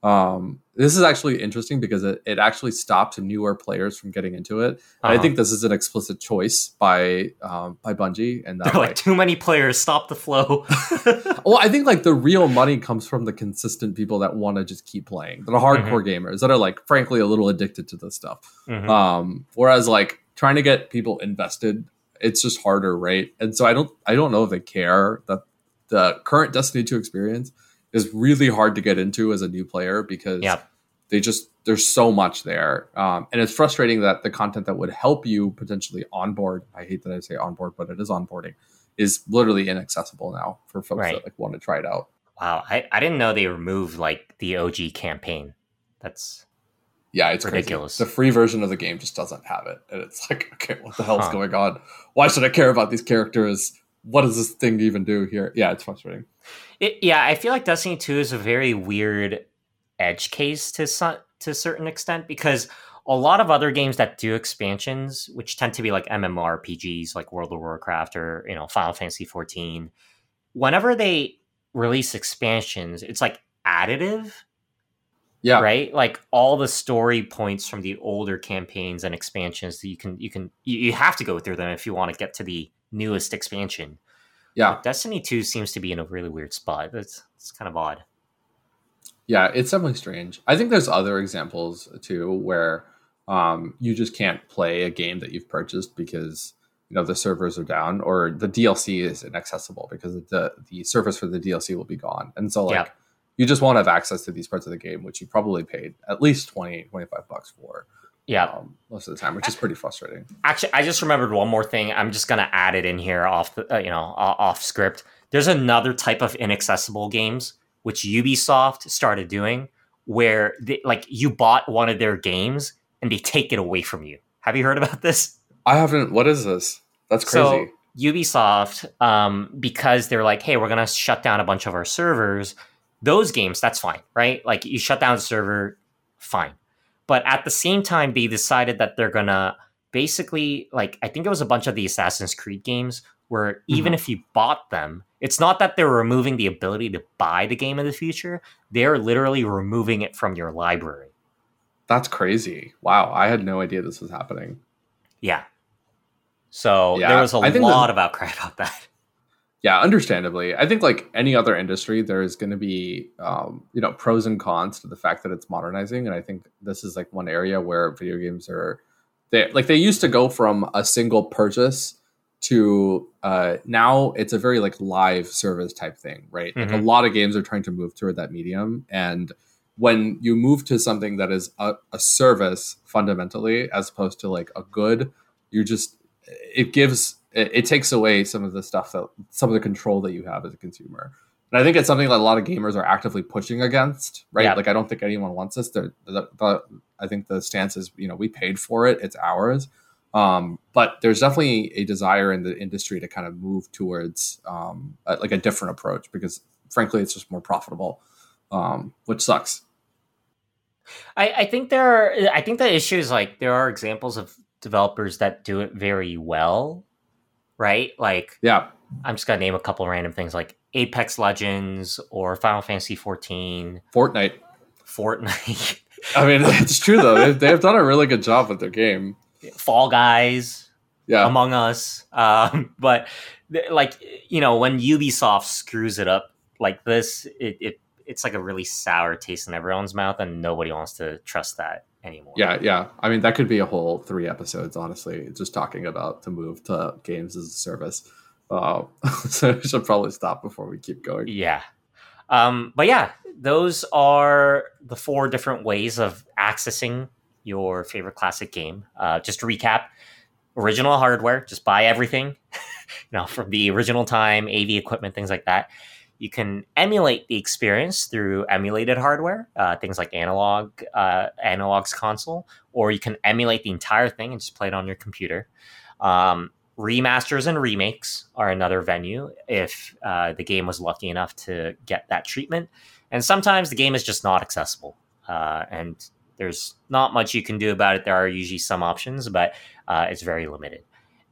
Um, this is actually interesting because it, it actually stopped newer players from getting into it. Uh-huh. I think this is an explicit choice by um, by Bungie, and that like too many players stop the flow. well, I think like the real money comes from the consistent people that want to just keep playing, the hardcore mm-hmm. gamers that are like frankly a little addicted to this stuff. Mm-hmm. Um, whereas like trying to get people invested it's just harder, right? And so I don't I don't know if they care that the current Destiny 2 experience is really hard to get into as a new player because yep. they just there's so much there. Um, and it's frustrating that the content that would help you potentially onboard, I hate that I say onboard, but it is onboarding, is literally inaccessible now for folks right. that like want to try it out. Wow, I, I didn't know they removed like the OG campaign. That's yeah, it's ridiculous. Crazy. The free version of the game just doesn't have it, and it's like, okay, what the hell's huh. going on? Why should I care about these characters? What does this thing even do here? Yeah, it's frustrating. It, yeah, I feel like Destiny Two is a very weird edge case to some, to a certain extent because a lot of other games that do expansions, which tend to be like MMORPGs, like World of Warcraft or you know Final Fantasy fourteen, whenever they release expansions, it's like additive yeah. Right? Like all the story points from the older campaigns and expansions that you can you can you, you have to go through them if you want to get to the newest expansion. Yeah. But Destiny 2 seems to be in a really weird spot. It's it's kind of odd. Yeah, it's definitely strange. I think there's other examples too where um, you just can't play a game that you've purchased because you know the servers are down or the DLC is inaccessible because the the service for the DLC will be gone. And so like yeah you just won't have access to these parts of the game, which you probably paid at least 20, 25 bucks for. Yeah. Um, most of the time, which is pretty frustrating. Actually, I just remembered one more thing. I'm just going to add it in here off the, uh, you know, off script. There's another type of inaccessible games which Ubisoft started doing where they, like you bought one of their games and they take it away from you. Have you heard about this? I haven't. What is this? That's crazy. So, Ubisoft, um, because they're like, hey, we're going to shut down a bunch of our servers those games, that's fine, right? Like you shut down server, fine. But at the same time, they decided that they're gonna basically like I think it was a bunch of the Assassin's Creed games where even mm-hmm. if you bought them, it's not that they're removing the ability to buy the game in the future. They're literally removing it from your library. That's crazy. Wow, I had no idea this was happening. Yeah. So yeah, there was a lot of outcry about that yeah understandably i think like any other industry there's going to be um, you know pros and cons to the fact that it's modernizing and i think this is like one area where video games are they like they used to go from a single purchase to uh, now it's a very like live service type thing right mm-hmm. like a mm-hmm. lot of games are trying to move toward that medium and when you move to something that is a, a service fundamentally as opposed to like a good you just it gives it, it, takes away some of the stuff that some of the control that you have as a consumer. And I think it's something that a lot of gamers are actively pushing against, right? Yeah. Like I don't think anyone wants this. The, the, the, I think the stance is, you know, we paid for it; it's ours. Um, but there's definitely a desire in the industry to kind of move towards um, a, like a different approach because, frankly, it's just more profitable. um, which sucks. I, I think there are I think the issue is like there are examples of developers that do it very well, right? Like yeah, I'm just gonna name a couple random things like Apex Legends or Final Fantasy 14, Fortnite, Fortnite. I mean, it's true though. They've, they've done a really good job with their game. Fall Guys, Yeah, Among Us, um, but like you know when Ubisoft screws it up like this, it, it it's like a really sour taste in everyone's mouth, and nobody wants to trust that anymore. yeah, yeah. I mean, that could be a whole three episodes, honestly, just talking about the move to games as a service. Uh, so we should probably stop before we keep going. Yeah. Um, but yeah, those are the four different ways of accessing your favorite classic game. Uh, just to recap original hardware, just buy everything, you know, from the original time, AV equipment, things like that. You can emulate the experience through emulated hardware, uh, things like Analogue, uh, Analogue's console, or you can emulate the entire thing and just play it on your computer. Um, remasters and remakes are another venue if uh, the game was lucky enough to get that treatment. And sometimes the game is just not accessible, uh, and there's not much you can do about it. There are usually some options, but uh, it's very limited.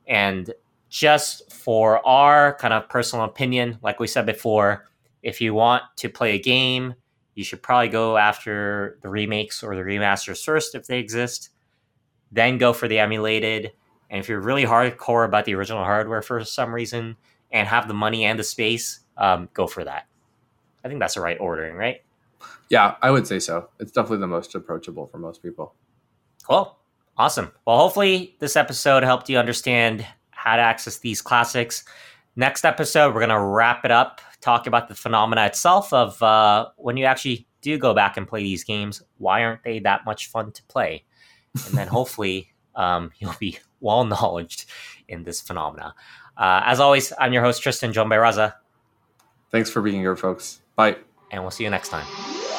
And just for our kind of personal opinion, like we said before, if you want to play a game, you should probably go after the remakes or the remasters first if they exist, then go for the emulated. And if you're really hardcore about the original hardware for some reason and have the money and the space, um, go for that. I think that's the right ordering, right? Yeah, I would say so. It's definitely the most approachable for most people. Cool. Awesome. Well, hopefully, this episode helped you understand how to access these classics. Next episode, we're going to wrap it up, talk about the phenomena itself of uh, when you actually do go back and play these games, why aren't they that much fun to play? And then hopefully, um, you'll be well knowledged in this phenomena. Uh, as always, I'm your host, Tristan, joined by Raza, Thanks for being here, folks. Bye. and we'll see you next time.